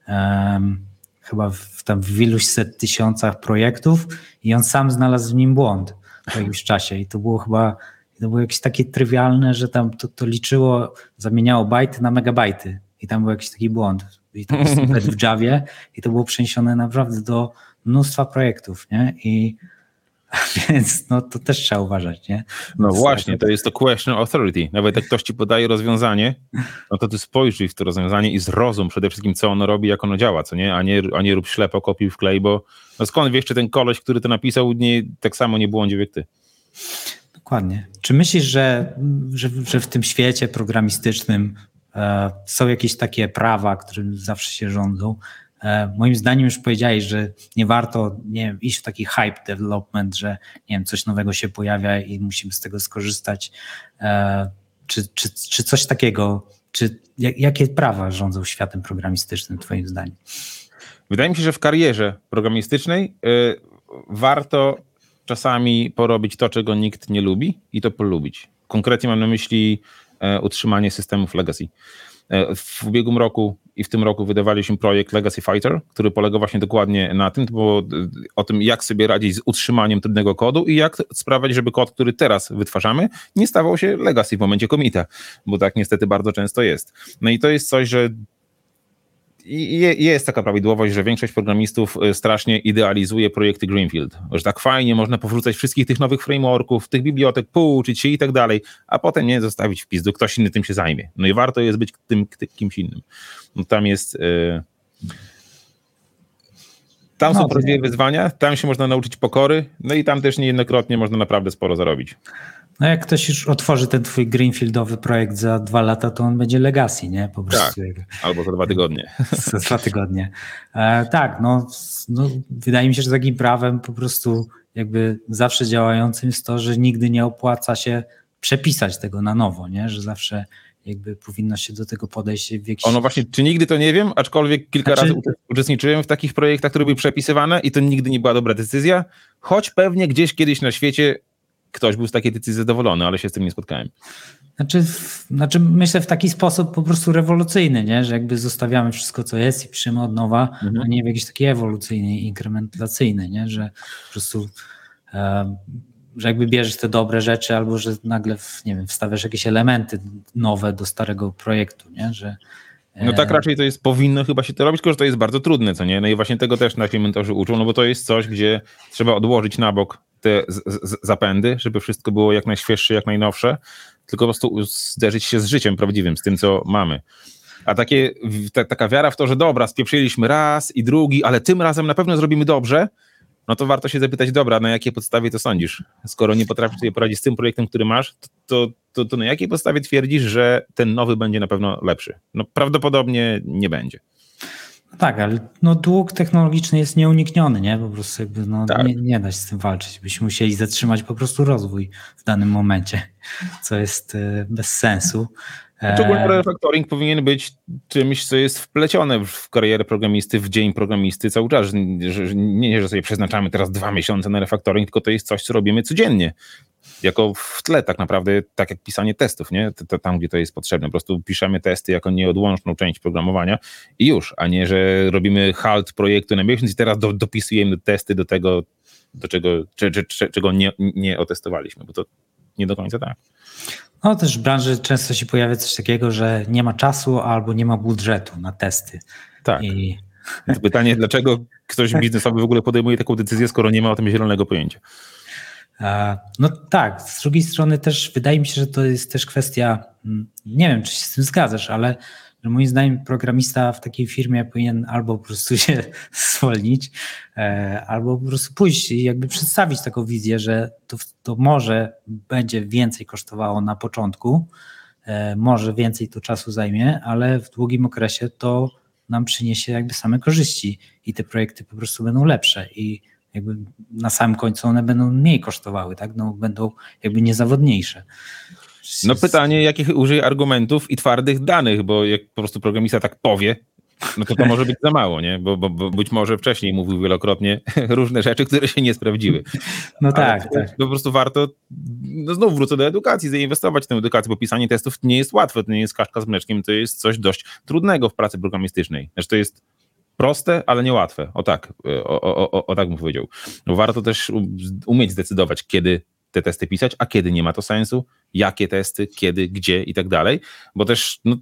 em, chyba w, tam w iluś set tysiącach projektów i on sam znalazł w nim błąd po jakimś czasie. I to było chyba to było jakieś takie trywialne, że tam to, to liczyło, zamieniało bajty na megabajty i tam był jakiś taki błąd. I to był snippet *laughs* w Javie i to było przeniesione naprawdę do mnóstwa projektów, nie? I *laughs* więc no to też trzeba uważać, nie? No właśnie, to jest to question authority. Nawet jak ktoś ci podaje rozwiązanie, no to ty spojrzyj w to rozwiązanie i zrozum przede wszystkim, co ono robi, jak ono działa, co nie? A nie, a nie rób ślepo, kopiuj w klej, bo no skąd wiesz, czy ten koleś, który to napisał, nie, tak samo nie błądził jak ty. Dokładnie. Czy myślisz, że, że, że w tym świecie programistycznym są jakieś takie prawa, którym zawsze się rządzą? E, moim zdaniem już powiedziałeś, że nie warto nie wiem, iść w taki hype development, że nie wiem, coś nowego się pojawia i musimy z tego skorzystać. E, czy, czy, czy coś takiego, czy jak, jakie prawa rządzą światem programistycznym twoim zdaniem? Wydaje mi się, że w karierze programistycznej warto czasami porobić to, czego nikt nie lubi i to polubić. Konkretnie mam na myśli e, utrzymanie systemów legacy. E, W ubiegłym roku i w tym roku wydawaliśmy projekt Legacy Fighter, który polega właśnie dokładnie na tym, było e, o tym, jak sobie radzić z utrzymaniem trudnego kodu i jak sprawiać, żeby kod, który teraz wytwarzamy, nie stawał się legacy w momencie komita, bo tak niestety bardzo często jest. No i to jest coś, że i jest taka prawidłowość, że większość programistów y, strasznie idealizuje projekty Greenfield, że tak fajnie można powrócać wszystkich tych nowych frameworków, tych bibliotek, pouczyć się i tak dalej, a potem nie zostawić w pizdu, ktoś inny tym się zajmie. No i warto jest być tym kimś innym. No tam jest... y, Tam są prawdziwe wyzwania, tam się można nauczyć pokory, no i tam też niejednokrotnie można naprawdę sporo zarobić. No jak ktoś już otworzy ten twój greenfieldowy projekt za dwa lata, to on będzie legacy, nie? Po prostu. jak- Albo za dwa tygodnie. *laughs* za dwa tygodnie. E, tak, no, no, wydaje mi się, że takim prawem po prostu jakby zawsze działającym jest to, że nigdy nie opłaca się przepisać tego na nowo, nie? Że zawsze jakby powinno się do tego podejść w jakiś... Ono właśnie, czy nigdy to nie wiem, aczkolwiek kilka Znaczy- razy uczes- uczestniczyłem w takich projektach, które były przepisywane i to nigdy nie była dobra decyzja, choć pewnie gdzieś kiedyś na świecie ktoś był z takiej decyzji zadowolony, ale się z tym nie spotkałem. Znaczy, znaczy myślę w taki sposób po prostu rewolucyjny, nie? Że jakby zostawiamy wszystko, co jest i piszemy od nowa, Mhm. a nie w jakiś taki ewolucyjny, inkrementacyjny, nie? Że po prostu e, że jakby bierzesz te dobre rzeczy albo że nagle, w, nie wiem, wstawiasz jakieś elementy nowe do starego projektu, nie? Że, No tak raczej to jest, powinno chyba się to robić, tylko że to jest bardzo trudne, co nie? No i właśnie tego też nasi mentorzy uczą, no bo to jest coś, gdzie trzeba odłożyć na bok te zapędy, żeby wszystko było jak najświeższe, jak najnowsze, tylko po prostu zderzyć się z życiem prawdziwym, z tym, co mamy. A takie, ta, taka wiara w to, że dobra, spieprzyliśmy raz i drugi, ale tym razem na pewno zrobimy dobrze, no to warto się zapytać, dobra, na jakiej podstawie to sądzisz? Skoro nie potrafisz sobie poradzić z tym projektem, który masz, to, to, to, to na jakiej podstawie twierdzisz, że ten nowy będzie na pewno lepszy? No prawdopodobnie nie będzie. Tak, ale no dług technologiczny jest nieunikniony, nie? Po prostu jakby no, Tak. nie, nie da się z tym walczyć. Byśmy musieli zatrzymać po prostu rozwój w danym momencie, co jest e, bez sensu. E, Szczególnie refactoring powinien być czymś, co jest wplecione w karierę programisty, w dzień programisty cały czas. Że, nie, że sobie przeznaczamy teraz dwa miesiące na refactoring, tylko to jest coś, co robimy codziennie. Jako w tle tak naprawdę, tak jak pisanie testów, nie? To, to tam, gdzie to jest potrzebne. Po prostu piszemy testy jako nieodłączną część programowania i już, a nie, że robimy halt projektu na miesiąc i teraz do, dopisujemy testy do tego, do czego, czy, czy, czy, czego nie, nie otestowaliśmy, bo to nie do końca tak. No też w branży często się pojawia coś takiego, że nie ma czasu albo nie ma budżetu na testy. Tak. I To pytanie, dlaczego ktoś biznesowy w ogóle podejmuje taką decyzję, skoro nie ma o tym zielonego pojęcia. no tak, z drugiej strony też wydaje mi się, że to jest też kwestia mm, nie wiem, czy się z tym zgadzasz, ale że moim zdaniem programista w takiej firmie powinien albo po prostu się *laughs* zwolnić, e, albo po prostu pójść i jakby przedstawić taką wizję, że to, to może będzie więcej kosztowało na początku, e, może więcej to czasu zajmie, ale w długim okresie to nam przyniesie jakby same korzyści i te projekty po prostu będą lepsze i jakby na samym końcu one będą mniej kosztowały, tak? No, będą jakby niezawodniejsze. No pytanie, jakich użyje argumentów i twardych danych, bo jak po prostu programista tak powie, no to to może być za mało, nie? Bo, bo, bo być może wcześniej mówił wielokrotnie *laughs* różne rzeczy, które się nie sprawdziły. No tak, Ale tak. Po prostu warto, no znowu wrócę do edukacji, zainwestować w tę edukację, bo pisanie testów nie jest łatwe, to nie jest kaszka z mleczkiem, to jest coś dość trudnego w pracy programistycznej. Znaczy to jest proste, ale niełatwe. O tak, o, o, o, o tak bym powiedział. Warto też umieć zdecydować, kiedy te testy pisać, a kiedy nie ma to sensu, jakie testy, kiedy, gdzie i tak dalej, bo też no,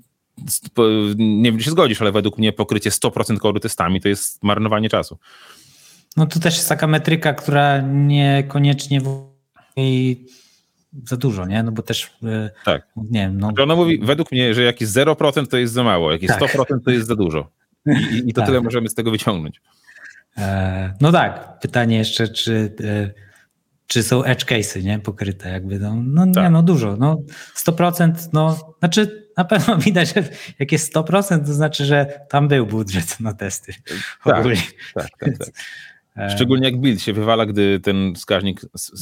nie wiem, czy się zgodzisz, ale według mnie pokrycie 100% kodu testami to jest marnowanie czasu. No to też jest taka metryka, która niekoniecznie i za dużo, nie? No bo też e, tak. nie wiem. No... Znaczy ona mówi, według mnie, że jak jest 0% to jest za mało, jak jest tak. 100% to jest za dużo. I, i to tak. tyle możemy z tego wyciągnąć. E, no tak, pytanie jeszcze, czy e, czy są edge cases, nie, pokryte jakby, no, no tak. nie, no dużo, no 100%, no, znaczy na pewno *laughs* widać, że jak jest 100%, to znaczy, że tam był budżet na testy. Tak, tak, tak, tak. *laughs* E, Szczególnie jak build się wywala, gdy ten wskaźnik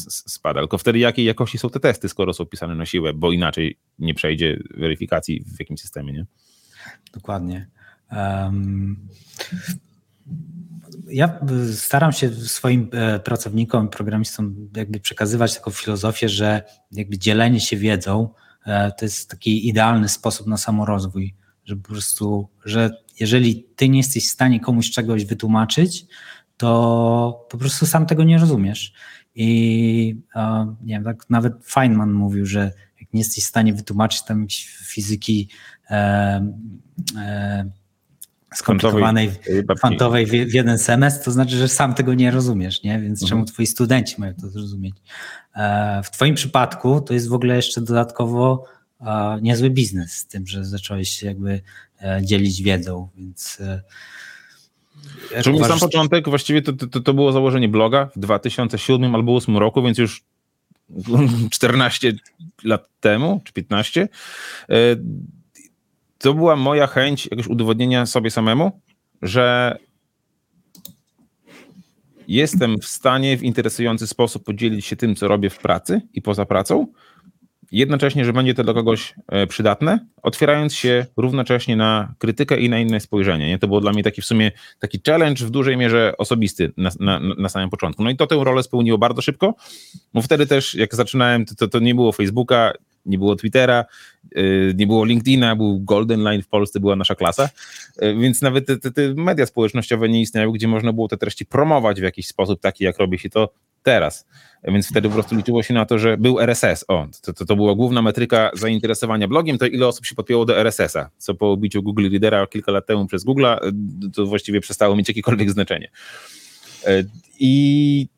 spada. Tylko wtedy jakiej jakości są te testy, skoro są pisane na siłę, bo inaczej nie przejdzie weryfikacji w jakimś systemie, nie? Dokładnie. Um, ja staram się swoim e, pracownikom, programistom jakby przekazywać taką filozofię, że jakby dzielenie się wiedzą e, to jest taki idealny sposób na samorozwój, że po prostu, że jeżeli ty nie jesteś w stanie komuś czegoś wytłumaczyć, to po prostu sam tego nie rozumiesz. I nie wiem, tak nawet Feynman mówił, że jak nie jesteś w stanie wytłumaczyć tam fizyki e, e, skomplikowanej, kwantowej w, w jeden semestr, to znaczy, że sam tego nie rozumiesz, nie? więc mhm. czemu twoi studenci mają to zrozumieć? E, w twoim przypadku to jest w ogóle jeszcze dodatkowo e, niezły biznes z tym, że zacząłeś się jakby e, dzielić wiedzą, więc Czyli sam początek, właściwie to, to, to było założenie bloga w 2007 albo 2008 roku, więc już *laughs* 14 lat temu, czy 15 to była moja chęć jakiegoś udowodnienia sobie samemu, że jestem w stanie w interesujący sposób podzielić się tym, co robię w pracy i poza pracą, jednocześnie, że będzie to dla kogoś e, przydatne, otwierając się równocześnie na krytykę i na inne spojrzenie. Nie? To było dla mnie taki w sumie taki challenge w dużej mierze osobisty na, na, na samym początku. No i to tę rolę spełniło bardzo szybko, bo wtedy też jak zaczynałem, to, to nie było Facebooka, nie było Twittera, y, nie było LinkedIna, był Golden Line w Polsce, była nasza klasa, y, więc nawet te, te, media społecznościowe nie istniały, gdzie można było te treści promować w jakiś sposób taki, jak robi się to teraz. Więc wtedy po prostu liczyło się na to, że był RSS. O, to, to, to była główna metryka zainteresowania blogiem, to ile osób się podpięło do RSS-a, co po ubiciu Google Readera kilka lat temu przez Google, to właściwie przestało mieć jakiekolwiek znaczenie. I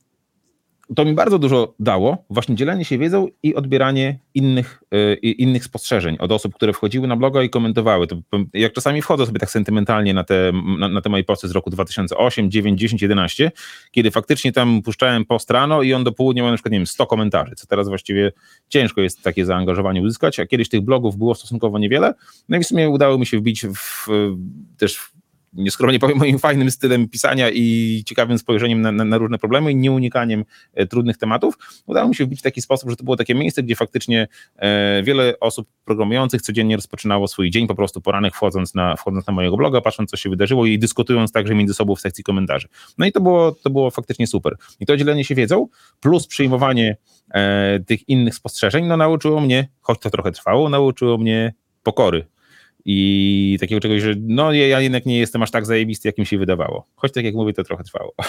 to mi bardzo dużo dało, właśnie dzielenie się wiedzą i odbieranie innych, y, innych spostrzeżeń od osób, które wchodziły na bloga i komentowały. To, jak czasami wchodzę sobie tak sentymentalnie na te, na, na te moje posty z roku 2008, 9, 10, 11, kiedy faktycznie tam puszczałem post rano i on do południa miał na przykład, nie wiem, 100 komentarzy, co teraz właściwie ciężko jest takie zaangażowanie uzyskać, a kiedyś tych blogów było stosunkowo niewiele, no i w sumie udało mi się wbić w, też w nieskromnie powiem, moim fajnym stylem pisania i ciekawym spojrzeniem na, na, na, różne problemy i nieunikaniem e, trudnych tematów, udało mi się wbić w taki sposób, że to było takie miejsce, gdzie faktycznie e, wiele osób programujących codziennie rozpoczynało swój dzień, po prostu poranek wchodząc na, wchodząc na mojego bloga, patrząc co się wydarzyło i dyskutując także między sobą w sekcji komentarzy. No i to było, to było faktycznie super. I to dzielenie się wiedzą plus przyjmowanie e, tych innych spostrzeżeń, no nauczyło mnie, choć to trochę trwało, nauczyło mnie pokory i takiego czegoś, że no ja jednak nie jestem aż tak zajebisty, jak mi się wydawało. Choć tak jak mówię, to trochę trwało. *laughs*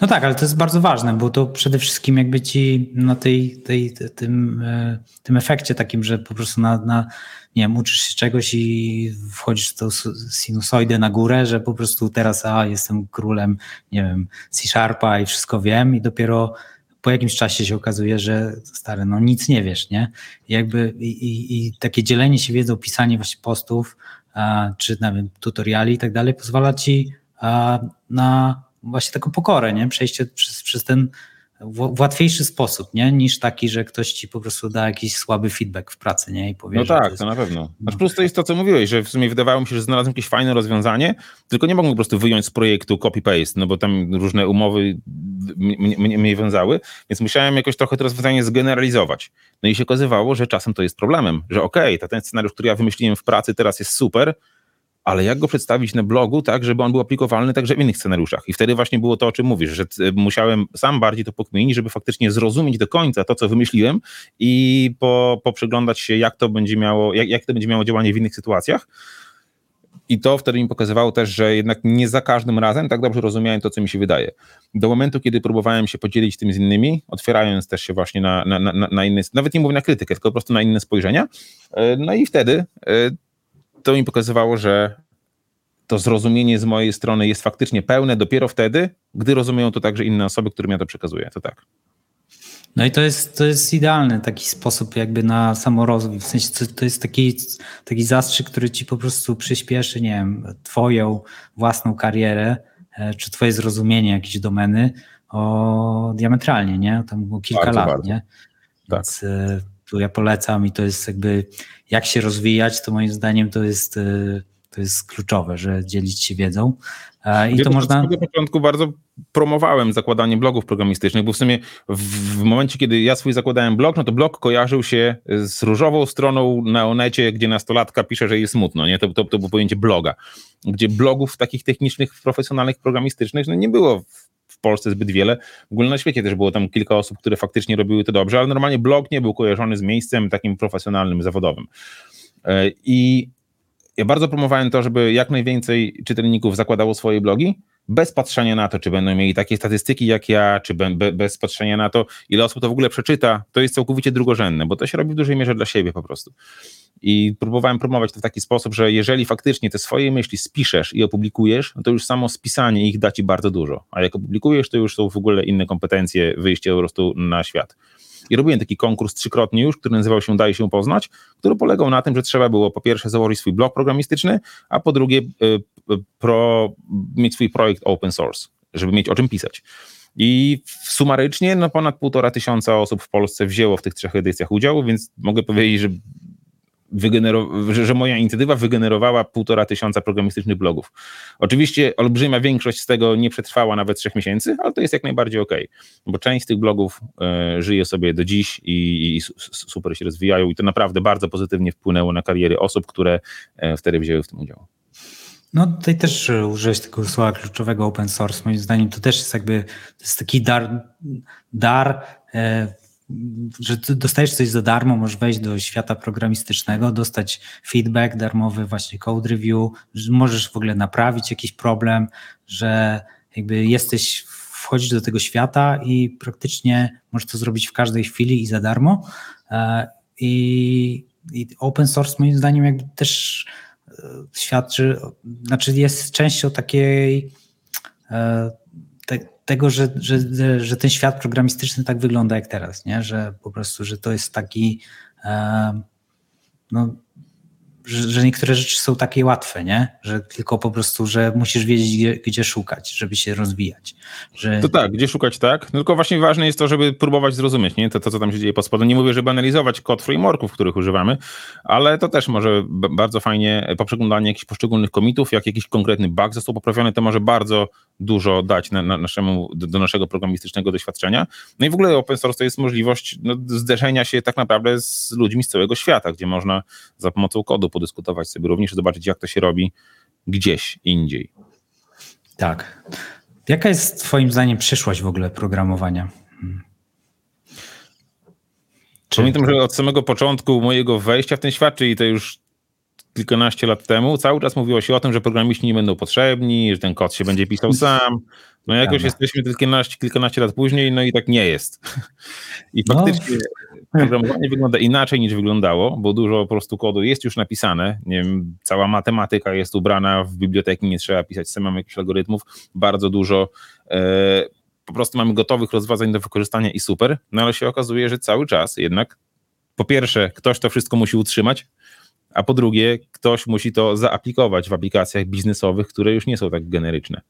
No tak, ale to jest bardzo ważne, bo to przede wszystkim jakby ci na tej, tej, tym, e, tym efekcie takim, że po prostu na, na nie wiem, uczysz się czegoś i wchodzisz w tą sinusoidę na górę, że po prostu teraz a jestem królem, nie wiem, C-Sharpa i wszystko wiem i dopiero po jakimś czasie się okazuje, że stary, no nic nie wiesz, nie? Jakby i, i, i takie dzielenie się wiedzą, pisanie właśnie postów, a, czy nawet tutoriali i tak dalej, pozwala ci a, na właśnie taką pokorę, nie? Przejście przez, przez ten w, w łatwiejszy sposób, nie? Niż taki, że ktoś ci po prostu da jakiś słaby feedback w pracy, nie? I powie, No tak, to to, jest, na pewno. no. Aż plus to jest to, co mówiłeś, że w sumie wydawało mi się, że znalazłem jakieś fajne rozwiązanie, tylko nie mogłem po prostu wyjąć z projektu copy-paste, no bo tam różne umowy mnie, mnie, mnie wiązały, więc musiałem jakoś trochę to rozwiązanie zgeneralizować. No i się okazywało, że czasem to jest problemem, że okej, to ten scenariusz, który ja wymyśliłem w pracy teraz jest super, ale jak go przedstawić na blogu, tak, żeby on był aplikowalny także w innych scenariuszach. I wtedy właśnie było to, o czym mówisz, że t- musiałem sam bardziej to pokminić, żeby faktycznie zrozumieć do końca to, co wymyśliłem i po, poprzyglądać się, jak to będzie miało, jak, jak to będzie miało działanie w innych sytuacjach. I to wtedy mi pokazywało też, że jednak nie za każdym razem tak dobrze rozumiałem to, co mi się wydaje. Do momentu, kiedy próbowałem się podzielić tym z innymi, otwierając też się właśnie na, na, na, na inne, nawet nie mówię na krytykę, tylko po prostu na inne spojrzenia. e, No i wtedy e, to mi pokazywało, że to zrozumienie z mojej strony jest faktycznie pełne dopiero wtedy, gdy rozumieją to także inne osoby, którym ja to przekazuję. To tak. No i to jest, to jest idealny taki sposób jakby na samorozwój. W sensie to, to jest taki, taki zastrzyk, który ci po prostu przyspieszy, nie wiem, twoją własną karierę, e, czy twoje zrozumienie jakiejś domeny o diametralnie, nie? Tam było kilka Bardzo, lat, bardzo. nie? Tak. Więc e, tu ja polecam i to jest jakby, jak się rozwijać, to moim zdaniem to jest, e, to jest kluczowe, że dzielić się wiedzą. E, I to można... Samego początku bardzo promowałem zakładanie blogów programistycznych, bo w sumie w, w momencie, kiedy ja swój zakładałem blog, no to blog kojarzył się z różową stroną na Onecie, gdzie nastolatka pisze, że jest smutno, nie? To, to, to było pojęcie bloga, gdzie blogów takich technicznych, profesjonalnych, programistycznych no nie było w Polsce zbyt wiele. W ogóle na świecie też było tam kilka osób, które faktycznie robiły to dobrze, ale normalnie blog nie był kojarzony z miejscem takim profesjonalnym, zawodowym. E, I ja bardzo promowałem to, żeby jak najwięcej czytelników zakładało swoje blogi, bez patrzenia na to, czy będą mieli takie statystyki jak ja, czy be, be, bez patrzenia na to, ile osób to w ogóle przeczyta, to jest całkowicie drugorzędne, bo to się robi w dużej mierze dla siebie po prostu. I próbowałem promować to w taki sposób, że jeżeli faktycznie te swoje myśli spiszesz i opublikujesz, no to już samo spisanie ich da ci bardzo dużo. A jak opublikujesz, to już są w ogóle inne kompetencje, wyjście po prostu na świat. I robiłem taki konkurs trzykrotnie już, który nazywał się Daj się poznać, który polegał na tym, że trzeba było po pierwsze założyć swój blog programistyczny, a po drugie y, pro, mieć swój projekt open source, żeby mieć o czym pisać. I sumarycznie no ponad półtora tysiąca osób w Polsce wzięło w tych trzech edycjach udział, więc mogę powiedzieć, że że, że moja inicjatywa wygenerowała półtora tysiąca programistycznych blogów. Oczywiście olbrzymia większość z tego nie przetrwała nawet trzech miesięcy, ale to jest jak najbardziej okej, bo część z tych blogów e, żyje sobie do dziś i, i su- su- super się rozwijają i to naprawdę bardzo pozytywnie wpłynęło na kariery osób, które e, wtedy wzięły w tym udział. No tutaj też e, użyłeś tego słowa kluczowego open source. Moim zdaniem to też jest jakby, to jest taki dar, dar e, że dostajesz coś za darmo, możesz wejść do świata programistycznego, dostać feedback darmowy, właśnie code review, że możesz w ogóle naprawić jakiś problem, że jakby jesteś, wchodzisz do tego świata i praktycznie możesz to zrobić w każdej chwili i za darmo. E, I, i open source moim zdaniem jakby też świadczy, znaczy jest częścią takiej e, te, tego, że, że, że ten świat programistyczny tak wygląda jak teraz, nie? że po prostu, że to jest taki e, no, że, że niektóre rzeczy są takie łatwe, nie? Że tylko po prostu, że musisz wiedzieć, gdzie, gdzie szukać, żeby się rozwijać. Że... To tak, gdzie szukać tak, no tylko właśnie ważne jest to, żeby próbować zrozumieć nie? To, to, co tam się dzieje pod spodem. Nie mówię, żeby analizować kod frameworków, których używamy, ale to też może bardzo fajnie po przeglądaniu jakichś poszczególnych komitów, jak jakiś konkretny bug został poprawiony, to może bardzo dużo dać na, na naszemu, do, do naszego programistycznego doświadczenia. No i w ogóle open source to jest możliwość no, zderzenia się tak naprawdę z ludźmi z całego świata, gdzie można za pomocą kodu podyskutować sobie również zobaczyć, jak to się robi gdzieś indziej. Tak. Jaka jest Twoim zdaniem przyszłość w ogóle programowania? Czy... Pamiętam, że od samego początku mojego wejścia w ten świat, czyli to już kilkanaście lat temu, cały czas mówiło się o tym, że programiści nie będą potrzebni, że ten kod się będzie pisał sam. No jakoś Prawda. jesteśmy kilkanaście, kilkanaście lat później, no i tak nie jest. *laughs* I faktycznie no. Programowanie wygląda inaczej niż wyglądało, bo dużo po prostu kodu jest już napisane. Nie wiem, cała matematyka jest ubrana w biblioteki, nie trzeba pisać samemu jakichś algorytmów. Bardzo dużo e, po prostu mamy gotowych rozwiązań do wykorzystania i super, no ale się okazuje, że cały czas jednak po pierwsze ktoś to wszystko musi utrzymać, a po drugie ktoś musi to zaaplikować w aplikacjach biznesowych, które już nie są tak generyczne.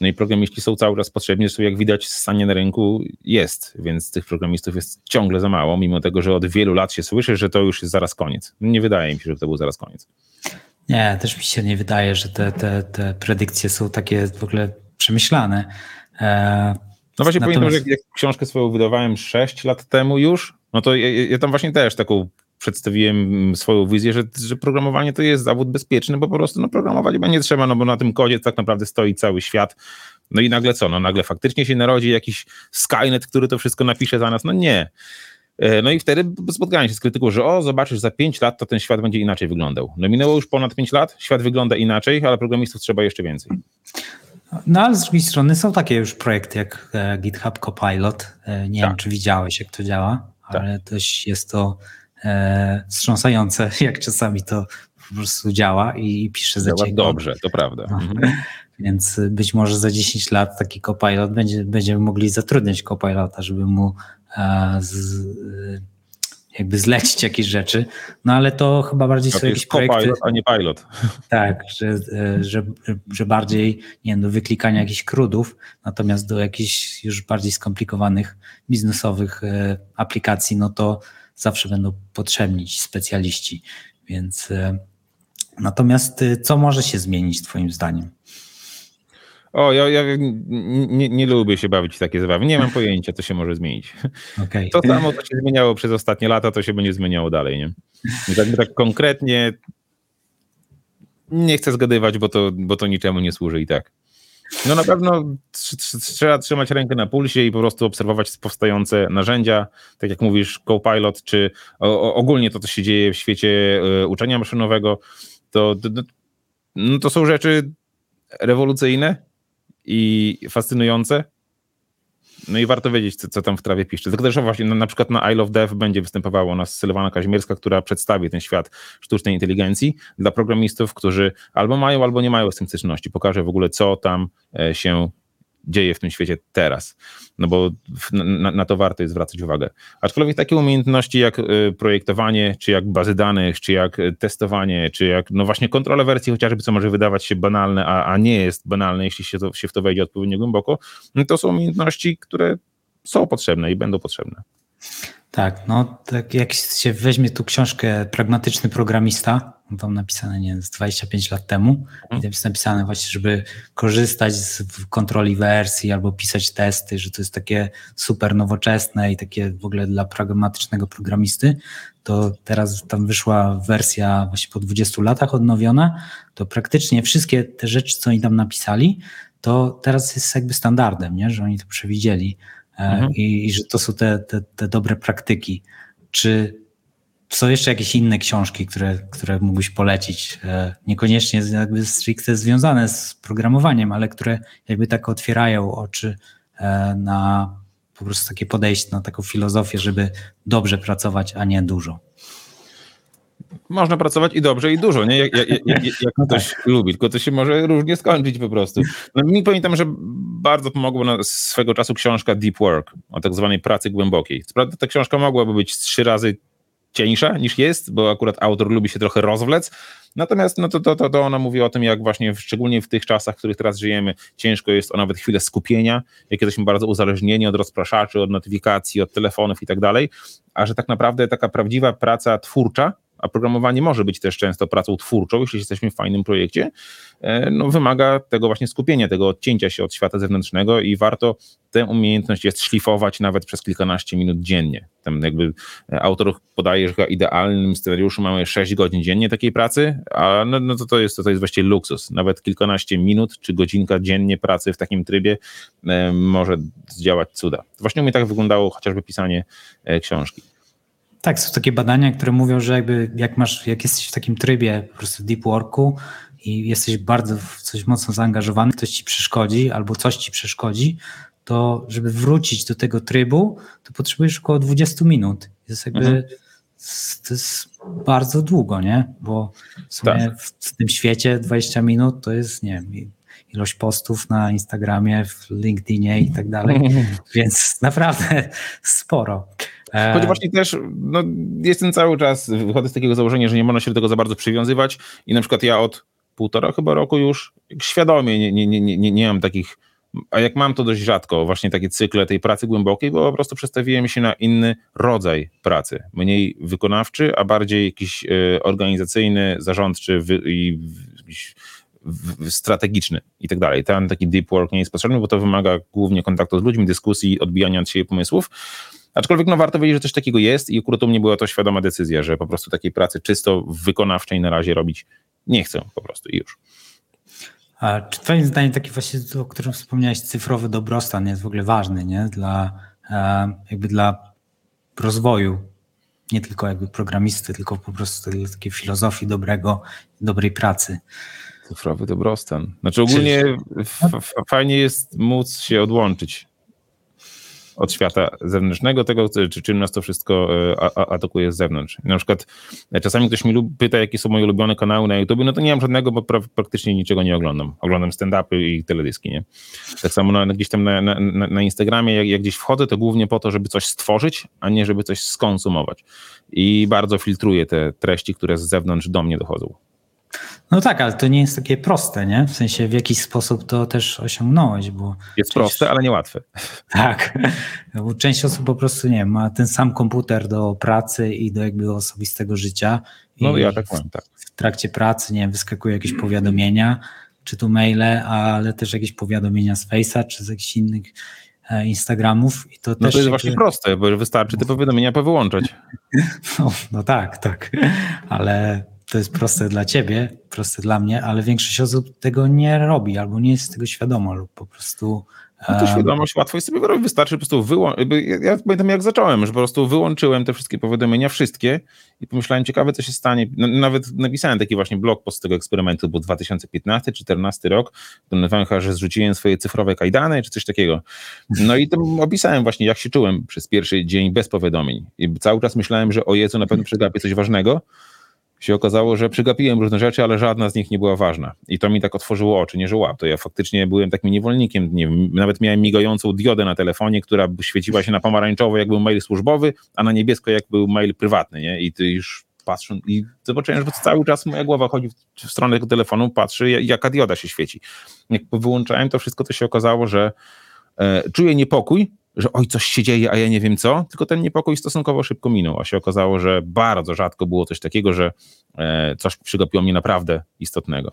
No i programiści są cały czas potrzebni, zresztą jak widać stanie na rynku jest, więc tych programistów jest ciągle za mało, mimo tego, że od wielu lat się słyszy, że to już jest zaraz koniec. Nie wydaje mi się, że to był zaraz koniec. Nie, też mi się nie wydaje, że te, te, te predykcje są takie w ogóle przemyślane. E, no właśnie Natomiast... pamiętam, że jak, jak książkę swoją wydawałem 6 lat temu już, no to ja, ja tam właśnie też taką przedstawiłem swoją wizję, że, że programowanie to jest zawód bezpieczny, bo po prostu no, programować chyba nie trzeba, no bo na tym kodzie tak naprawdę stoi cały świat. No i nagle co? No nagle faktycznie się narodzi jakiś Skynet, który to wszystko napisze za nas? No nie. No i wtedy spotkałem się z krytyką, że o, zobaczysz, za 5 lat to ten świat będzie inaczej wyglądał. No minęło już ponad 5 lat, świat wygląda inaczej, ale programistów trzeba jeszcze więcej. No ale z drugiej strony są takie już projekty jak e, GitHub Copilot. E, nie tak. wiem, czy widziałeś, jak to działa, tak. ale też jest to e, wstrząsające, *laughs* jak czasami to po prostu działa i, pisze za Działa dobrze, to prawda. No. Mhm. *laughs* Więc być może za 10 lat taki Copilot będzie, będziemy mogli zatrudniać Copilota, żeby mu e, z, jakby zlecić jakieś rzeczy, no ale to chyba bardziej to są jakieś projekty... Pilot, a nie pilot. *laughs* Tak, że, że, że bardziej nie wiem, do wyklikania jakichś krudów, natomiast do jakichś już bardziej skomplikowanych biznesowych e, aplikacji, no to zawsze będą potrzebni ci specjaliści, więc e, natomiast co może się zmienić twoim zdaniem? O, ja, ja nie, nie, lubię się bawić w takie zabawy. Nie mam pojęcia, co się może zmienić. Okay. To samo, co się zmieniało przez ostatnie lata, to się będzie zmieniało dalej. Nie? Tak, tak konkretnie nie chcę zgadywać, bo to, bo to niczemu nie służy i tak. No na pewno trzeba trzymać rękę na pulsie i po prostu obserwować powstające narzędzia, tak jak mówisz, Copilot, czy ogólnie to, co się dzieje w świecie e, uczenia maszynowego, to, no to są rzeczy rewolucyjne, i fascynujące. No i warto wiedzieć, co, co tam w trawie piszczy. Zresztą właśnie na, na przykład na I Love Dev będzie występowała u nas Sylwana Kazimierska, która przedstawi ten świat sztucznej inteligencji dla programistów, którzy albo mają, albo nie mają z tym styczności. Pokaże w ogóle, co tam e, się dzieje w tym świecie teraz, no bo na, na, to warto jest zwracać uwagę. Aczkolwiek takie umiejętności jak y, projektowanie, czy jak bazy danych, czy jak y, testowanie, czy jak no właśnie kontrola wersji chociażby, co może wydawać się banalne, a, a nie jest banalne, jeśli się, to, się w to wejdzie odpowiednio głęboko, no to są umiejętności, które są potrzebne i będą potrzebne. Tak, no tak jak się weźmie tu książkę Pragmatyczny Programista, tam napisane, nie z 25 lat temu i tam jest napisane właśnie, żeby korzystać z kontroli wersji albo pisać testy, że to jest takie super nowoczesne i takie w ogóle dla pragmatycznego programisty, to teraz tam wyszła wersja właśnie po 20 latach odnowiona, to praktycznie wszystkie te rzeczy, co oni tam napisali, to teraz jest jakby standardem, nie? że oni to przewidzieli e, mhm. i, i, że to są te, te, te dobre praktyki. Czy są jeszcze jakieś inne książki, które, które mógłbyś polecić? E, niekoniecznie jakby stricte związane z programowaniem, ale które jakby tak otwierają oczy e, na po prostu takie podejście, na taką filozofię, żeby dobrze pracować, a nie dużo. Można pracować i dobrze, i dużo, nie? Jak, jak, jak, jak no ktoś tak. lubi, tylko to się może różnie skończyć po prostu. No, mi pamiętam, że bardzo pomogła na swego czasu książka Deep Work o tak zwanej pracy głębokiej. Co prawda ta książka mogłaby być trzy razy cieńsza niż jest, bo akurat autor lubi się trochę rozwlec. Natomiast no to, to, to, to ona mówi o tym, jak właśnie szczególnie w tych czasach, w których teraz żyjemy, ciężko jest o nawet chwilę skupienia, jak jesteśmy bardzo uzależnieni od rozpraszaczy, od notyfikacji, od telefonów i tak dalej, a że tak naprawdę taka prawdziwa praca twórcza, a programowanie może być też często pracą twórczą, jeśli jesteśmy w fajnym projekcie, e, no wymaga tego właśnie skupienia, tego odcięcia się od świata zewnętrznego i warto tę umiejętność jest szlifować nawet przez kilkanaście minut dziennie. Tam jakby autor podaje, że idealnym scenariuszu mamy 6 godzin dziennie takiej pracy, a no, no to, to, jest, to, to jest właściwie luksus. Nawet kilkanaście minut czy godzinka dziennie pracy w takim trybie e, może zdziałać cuda. Właśnie u mnie tak wyglądało chociażby pisanie e, książki. Tak, są takie badania, które mówią, że jakby jak masz, jak jesteś w takim trybie po prostu deep worku i jesteś bardzo w coś mocno zaangażowany, ktoś ci przeszkodzi albo coś ci przeszkodzi, to żeby wrócić do tego trybu, to potrzebujesz około 20 minut. To jest jakby mhm. to jest bardzo długo, nie? Bo w, sumie tak. w tym świecie 20 minut to jest, nie wiem, ilość postów na Instagramie, w LinkedInie i tak dalej, *laughs* więc naprawdę sporo. E, Choć właśnie też no, jestem cały czas, wychodzę z takiego założenia, że nie można się do tego za bardzo przywiązywać i na przykład ja od półtora chyba roku już świadomie nie, nie, nie, nie, nie mam takich, a jak mam to dość rzadko, właśnie takie cykle tej pracy głębokiej, bo po prostu przestawiłem się na inny rodzaj pracy, mniej wykonawczy, a bardziej jakiś e, organizacyjny, zarządczy i strategiczny i tak dalej. Ten taki deep work nie jest potrzebny, bo to wymaga głównie kontaktu z ludźmi, dyskusji, odbijania od siebie pomysłów. Aczkolwiek no, warto wiedzieć, że coś takiego jest i akurat u mnie była to świadoma decyzja, że po prostu takiej pracy czysto wykonawczej na razie robić nie chcę po prostu i już. A czy twoim zdaniem taki właśnie, o którym wspomniałeś, cyfrowy dobrostan jest w ogóle ważny, nie? Dla, e, jakby dla rozwoju nie tylko jakby programisty, tylko po prostu dla takiej filozofii dobrego, dobrej pracy. Cyfrowy dobrostan. Znaczy ogólnie f- f- fajnie jest móc się odłączyć od świata zewnętrznego, tego, czy czym nas to wszystko e, a- a- atakuje z zewnątrz. Na przykład e, czasami ktoś mi pyta, jakie są moje ulubione kanały na YouTube, no to nie mam żadnego, bo pra- praktycznie niczego nie oglądam. Oglądam stand-upy i teledyski, nie? Tak samo na, gdzieś tam na, na na Instagramie, jak, jak gdzieś wchodzę, to głównie po to, żeby coś stworzyć, a nie żeby coś skonsumować. I bardzo filtruję te treści, które z zewnątrz do mnie dochodzą. No tak, ale to nie jest takie proste, nie? W sensie w jakiś sposób to też osiągnąłeś, bo Jest Przecież- proste, ale niełatwe. tak, bo część osób po prostu nie ma ten sam komputer do pracy i do jakby osobistego życia. No i ja tak mam, tak. w trakcie pracy, nie wiem, wyskakują jakieś powiadomienia, czy to maile, ale też jakieś powiadomienia z Face'a, czy z jakichś innych e, Instagramów i to No też to jest jakby- właśnie proste, bo wystarczy te powiadomienia powyłączać. *laughs* No, no tak, tak, ale to jest proste dla ciebie, proste dla mnie, ale większość osób tego nie robi albo nie jest z tego świadoma lub po prostu No to em, świadomość łatwo jest sobie wyrobić, wystarczy po prostu wyłączyć. Ja, ja pamiętam jak zacząłem, że po prostu wyłączyłem te wszystkie powiadomienia, wszystkie i pomyślałem, ciekawe co się stanie. No, nawet napisałem taki właśnie blog post tego eksperymentu, był 2015-14 rok, to nazywałem że zrzuciłem swoje cyfrowe kajdany czy coś takiego. No i tam opisałem właśnie, jak się czułem przez pierwszy dzień bez powiadomień. I cały czas myślałem, że o Jezu, na pewno przegapię coś ważnego. Się okazało, że przegapiłem różne rzeczy, ale żadna z nich nie była ważna. I to mi tak otworzyło oczy, nie że to ja faktycznie byłem takim niewolnikiem. Nie wiem, nawet miałem migającą diodę na telefonie, która świeciła się na pomarańczowo, jak był mail służbowy, a na niebiesko, jak był mail prywatny, nie? I ty już patrząc, i zobaczyłem, że cały czas moja głowa chodzi w, stronę tego telefonu, patrzy, ja- jaka dioda się świeci. Jak wyłączałem to wszystko, to się okazało, że e, czuję niepokój, że oj, coś się dzieje, a ja nie wiem co, tylko ten niepokój stosunkowo szybko minął, a się okazało, że bardzo rzadko było coś takiego, że e, coś przygapiło mnie naprawdę istotnego.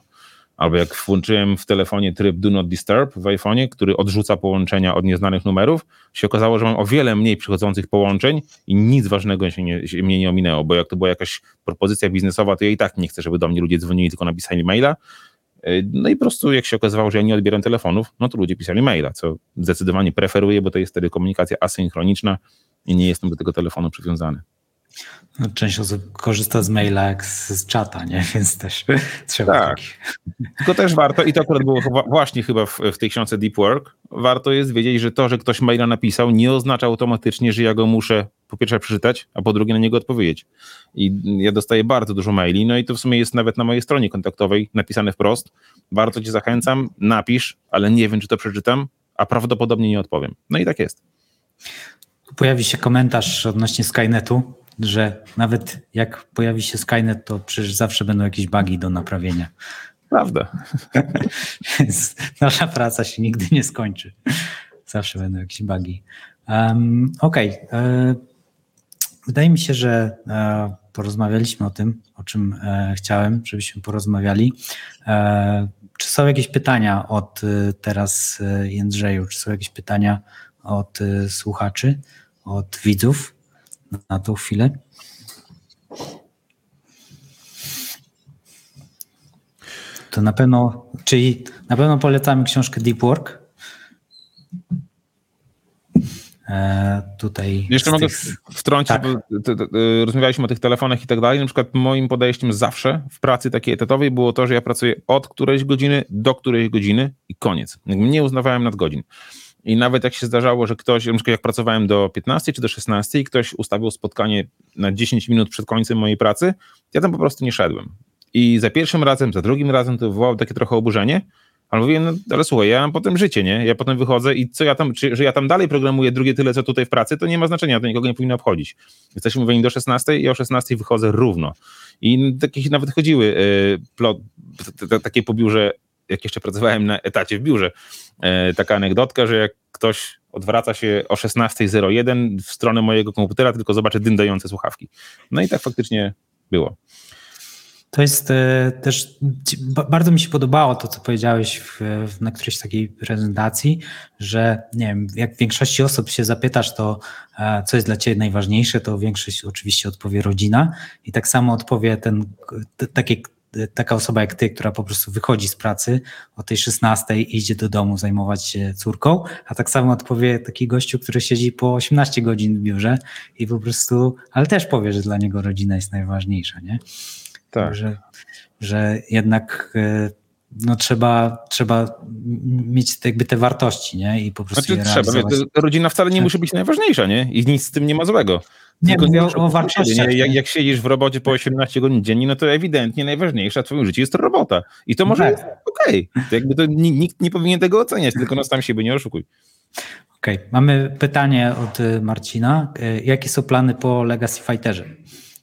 Albo jak włączyłem w telefonie tryb Do Not Disturb w iPhone'ie, który odrzuca połączenia od nieznanych numerów, się okazało, że mam o wiele mniej przychodzących połączeń i nic ważnego się, nie, się mnie nie ominęło, bo jak to była jakaś propozycja biznesowa, to ja i tak nie chcę, żeby do mnie ludzie dzwonili, tylko napisali maila. E, No i po prostu jak się okazywało, że ja nie odbieram telefonów, no to ludzie pisali maila, co zdecydowanie preferuję, bo to jest wtedy komunikacja asynchroniczna i nie jestem do tego telefonu przywiązany. no, część osób korzysta z maila jak z, z czata, nie? *laughs* Więc też trzeba Tak. takich. Tylko też warto, i to akurat było właśnie chyba w, w tej książce Deep Work, warto jest wiedzieć, że to, że ktoś maila napisał, nie oznacza automatycznie, że ja go muszę po pierwsze przeczytać, a po drugie na niego odpowiedzieć. I ja dostaję bardzo dużo maili, no i to w sumie jest nawet na mojej stronie kontaktowej napisane wprost. Bardzo cię zachęcam, napisz, ale nie wiem, czy to przeczytam, a prawdopodobnie nie odpowiem. No i tak jest. Pojawi się komentarz odnośnie Skynetu, że nawet jak pojawi się Skynet, to przecież zawsze będą jakieś bugi do naprawienia. Prawda. Więc nasza praca się nigdy nie skończy. Zawsze będą jakieś bugi. Um, Okej. e, Wydaje mi się, że e, porozmawialiśmy o tym, o czym e, chciałem, żebyśmy porozmawiali. E, Czy są jakieś pytania od teraz Jędrzeju? Czy są jakieś pytania od słuchaczy, od widzów na tą chwilę? To na pewno, czyli na pewno polecamy książkę Deep Work. E, tutaj Jeszcze mogę tych- wtrącić, Tak. bo t- t- y, rozmawialiśmy o tych telefonach i tak dalej. Na przykład moim podejściem zawsze w pracy takiej etatowej było to, że ja pracuję od którejś godziny do którejś godziny i koniec. Nie uznawałem nadgodzin. I nawet jak się zdarzało, że ktoś, na przykład jak pracowałem do 15 czy do 16 i ktoś ustawił spotkanie na 10 minut przed końcem mojej pracy, ja tam po prostu nie szedłem. I za pierwszym razem, za drugim razem to wywołało takie trochę oburzenie, Ale mówię, no ale słuchaj, ja mam potem życie, nie? Ja potem wychodzę i co ja tam, czy, że ja tam dalej programuję drugie tyle, co tutaj w pracy, to nie ma znaczenia, to nikogo nie powinno obchodzić. Jesteśmy mówieni do 16 i o 16 wychodzę równo. I takich nawet chodziły y, plot, t- t- takie po biurze, jak jeszcze pracowałem na etacie w biurze, y, taka anegdotka, że jak ktoś odwraca się o 16.01 w stronę mojego komputera, tylko zobaczy dyndające słuchawki. No i tak faktycznie było. To jest e, też, bardzo mi się podobało to, co powiedziałeś w, w, na którejś takiej prezentacji, że nie wiem, jak większości osób się zapytasz, to e, co jest dla ciebie najważniejsze, to większość oczywiście odpowie rodzina i tak samo odpowie ten, takie, taka osoba jak ty, która po prostu wychodzi z pracy o tej 16 i idzie do domu zajmować się córką, a tak samo odpowie taki gościu, który siedzi po 18 godzin w biurze i po prostu, ale też powie, że dla niego rodzina jest najważniejsza, nie? Tak. Że, że jednak e, no, trzeba, trzeba mieć te, jakby te wartości, nie? I po prostu Znaczy trzeba, wiesz, rodzina wcale nie Tak. musi być najważniejsza, nie? I nic z tym nie ma złego. Nie, Tylko mówię o- muszę o wartościach, Nie? Jak, jak siedzisz w robocie po 18 godzin dziennie, no to ewidentnie najważniejsza w twoim życiu jest robota. I to może Tak. jest okej. To Jakby to ni- nikt nie powinien tego oceniać, tylko no sam siebie nie oszukuj. Okej, mamy pytanie od Marcina. E, Jakie są plany po Legacy Fighterze?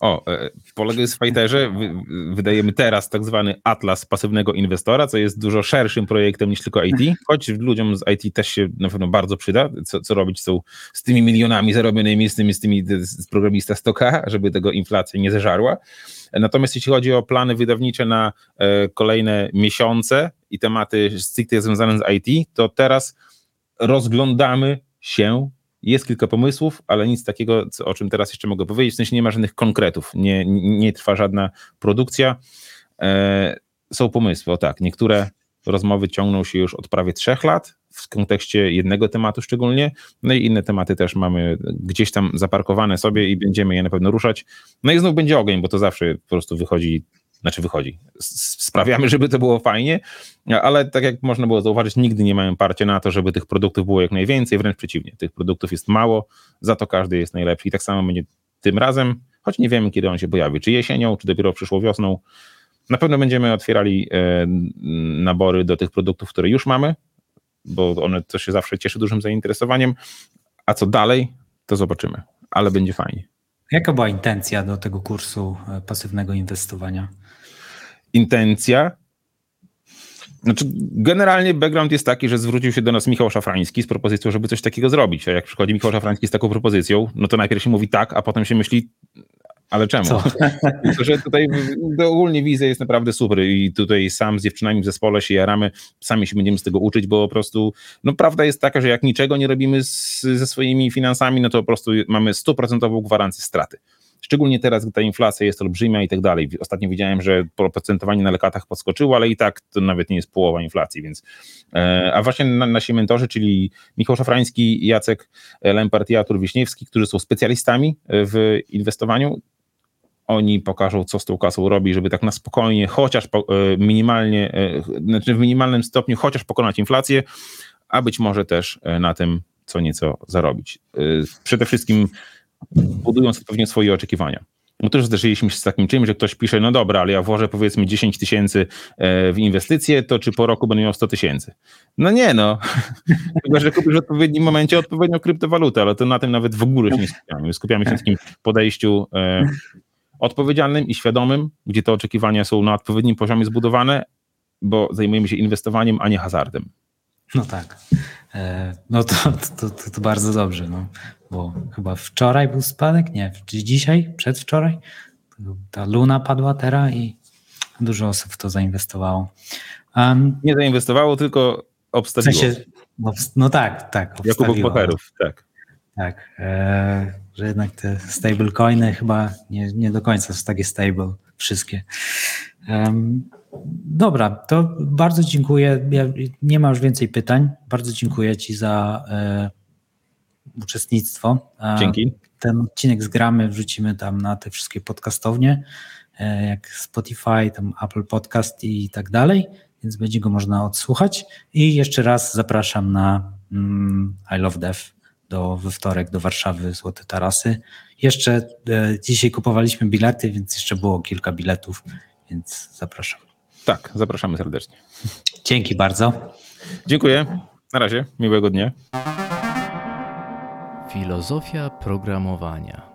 O, e, po Legacy Fighterze wy, wydajemy teraz tak zwany atlas pasywnego inwestora, co jest dużo szerszym projektem niż tylko IT, choć ludziom z IT też się na pewno bardzo przyda, co, co robić są z tymi milionami zarobionymi, z tymi, z tymi z programista 100K, żeby tego inflacja nie zeżarła. Natomiast jeśli chodzi o plany wydawnicze na e, kolejne miesiące i tematy stricte związane z IT, to teraz rozglądamy się. Jest kilka pomysłów, ale nic takiego, co, o czym teraz jeszcze mogę powiedzieć. W sensie nie ma żadnych konkretów, nie, nie, trwa żadna produkcja. E, są pomysły, o tak. Niektóre rozmowy ciągną się już od prawie trzech lat w kontekście jednego tematu szczególnie, no i inne tematy też mamy gdzieś tam zaparkowane sobie i będziemy je na pewno ruszać. No i znów będzie ogień, bo to zawsze po prostu wychodzi, znaczy wychodzi. Sprawiamy, żeby to było fajnie, ale tak jak można było zauważyć, nigdy nie mamy parcia na to, żeby tych produktów było jak najwięcej, wręcz przeciwnie. Tych produktów jest mało, za to każdy jest najlepszy i tak samo będzie tym razem, choć nie wiemy, kiedy on się pojawi, czy jesienią, czy dopiero przyszłą wiosną. Na pewno będziemy otwierali e, nabory do tych produktów, które już mamy, bo one to się zawsze cieszy dużym zainteresowaniem, a co dalej, to zobaczymy, ale będzie fajnie. Jaka była intencja do tego kursu e, pasywnego inwestowania? Intencja. Znaczy, generalnie background jest taki, że zwrócił się do nas Michał Szafrański z propozycją, żeby coś takiego zrobić. A jak przychodzi Michał Szafrański z taką propozycją, no to najpierw się mówi tak, a potem się myśli, ale czemu? Tylko, *laughs* że tutaj to ogólnie wizja jest naprawdę super i tutaj sam z dziewczynami w zespole się jaramy, sami się będziemy z tego uczyć, bo po prostu, no prawda jest taka, że jak niczego nie robimy z, ze swoimi finansami, no to po prostu mamy stuprocentową gwarancję straty. Szczególnie teraz, gdy ta inflacja jest olbrzymia i tak dalej. Ostatnio widziałem, że procentowanie na lekatach podskoczyło, ale i tak to nawet nie jest połowa inflacji, więc e, a właśnie na, nasi mentorzy, czyli Michał Szafrański, Jacek Lempart i Artur Wiśniewski, którzy są specjalistami w inwestowaniu, oni pokażą, co z tą kasą robi, żeby tak na spokojnie, chociaż e, minimalnie, e, znaczy w minimalnym stopniu, chociaż pokonać inflację, a być może też na tym co nieco zarobić. Przede wszystkim budując odpowiednio swoje oczekiwania. Bo też zderzyliśmy się z takim czymś, że ktoś pisze, no dobra, ale ja włożę powiedzmy 10 tysięcy e, w inwestycje, to czy po roku będę miał 100 tysięcy? No nie no, *laughs* chyba, że kupisz w odpowiednim momencie odpowiednią kryptowalutę, ale to na tym nawet w ogóle się nie skupiamy. My skupiamy się na takim podejściu e, odpowiedzialnym i świadomym, gdzie te oczekiwania są na odpowiednim poziomie zbudowane, bo zajmujemy się inwestowaniem, a nie hazardem. No tak. E, No to, to, to, to bardzo dobrze, no. bo chyba wczoraj był spadek, nie, czy dzisiaj, przedwczoraj, ta luna padła teraz i dużo osób w to zainwestowało. Um, Nie zainwestowało, tylko w obstawiło. sensie, no, no tak, tak. Jakubów obstawiło. Bocherów, tak. Tak, e, że jednak te stablecoiny chyba nie, nie do końca są takie stable, wszystkie. Em, dobra, to bardzo dziękuję. Ja, nie ma już więcej pytań. Bardzo dziękuję Ci za e, uczestnictwo. Dzięki. Ten odcinek zgramy, wrzucimy tam na te wszystkie podcastownie, e, jak Spotify, tam Apple Podcast i tak dalej, więc będzie go można odsłuchać. I jeszcze raz zapraszam na mm, I Love Dev do, we wtorek do Warszawy Złote Tarasy. Jeszcze e, dzisiaj kupowaliśmy bilety, więc jeszcze było kilka biletów, więc zapraszam. Tak, zapraszamy serdecznie. Dzięki bardzo. Dziękuję. Na razie. Miłego dnia. Filozofia programowania.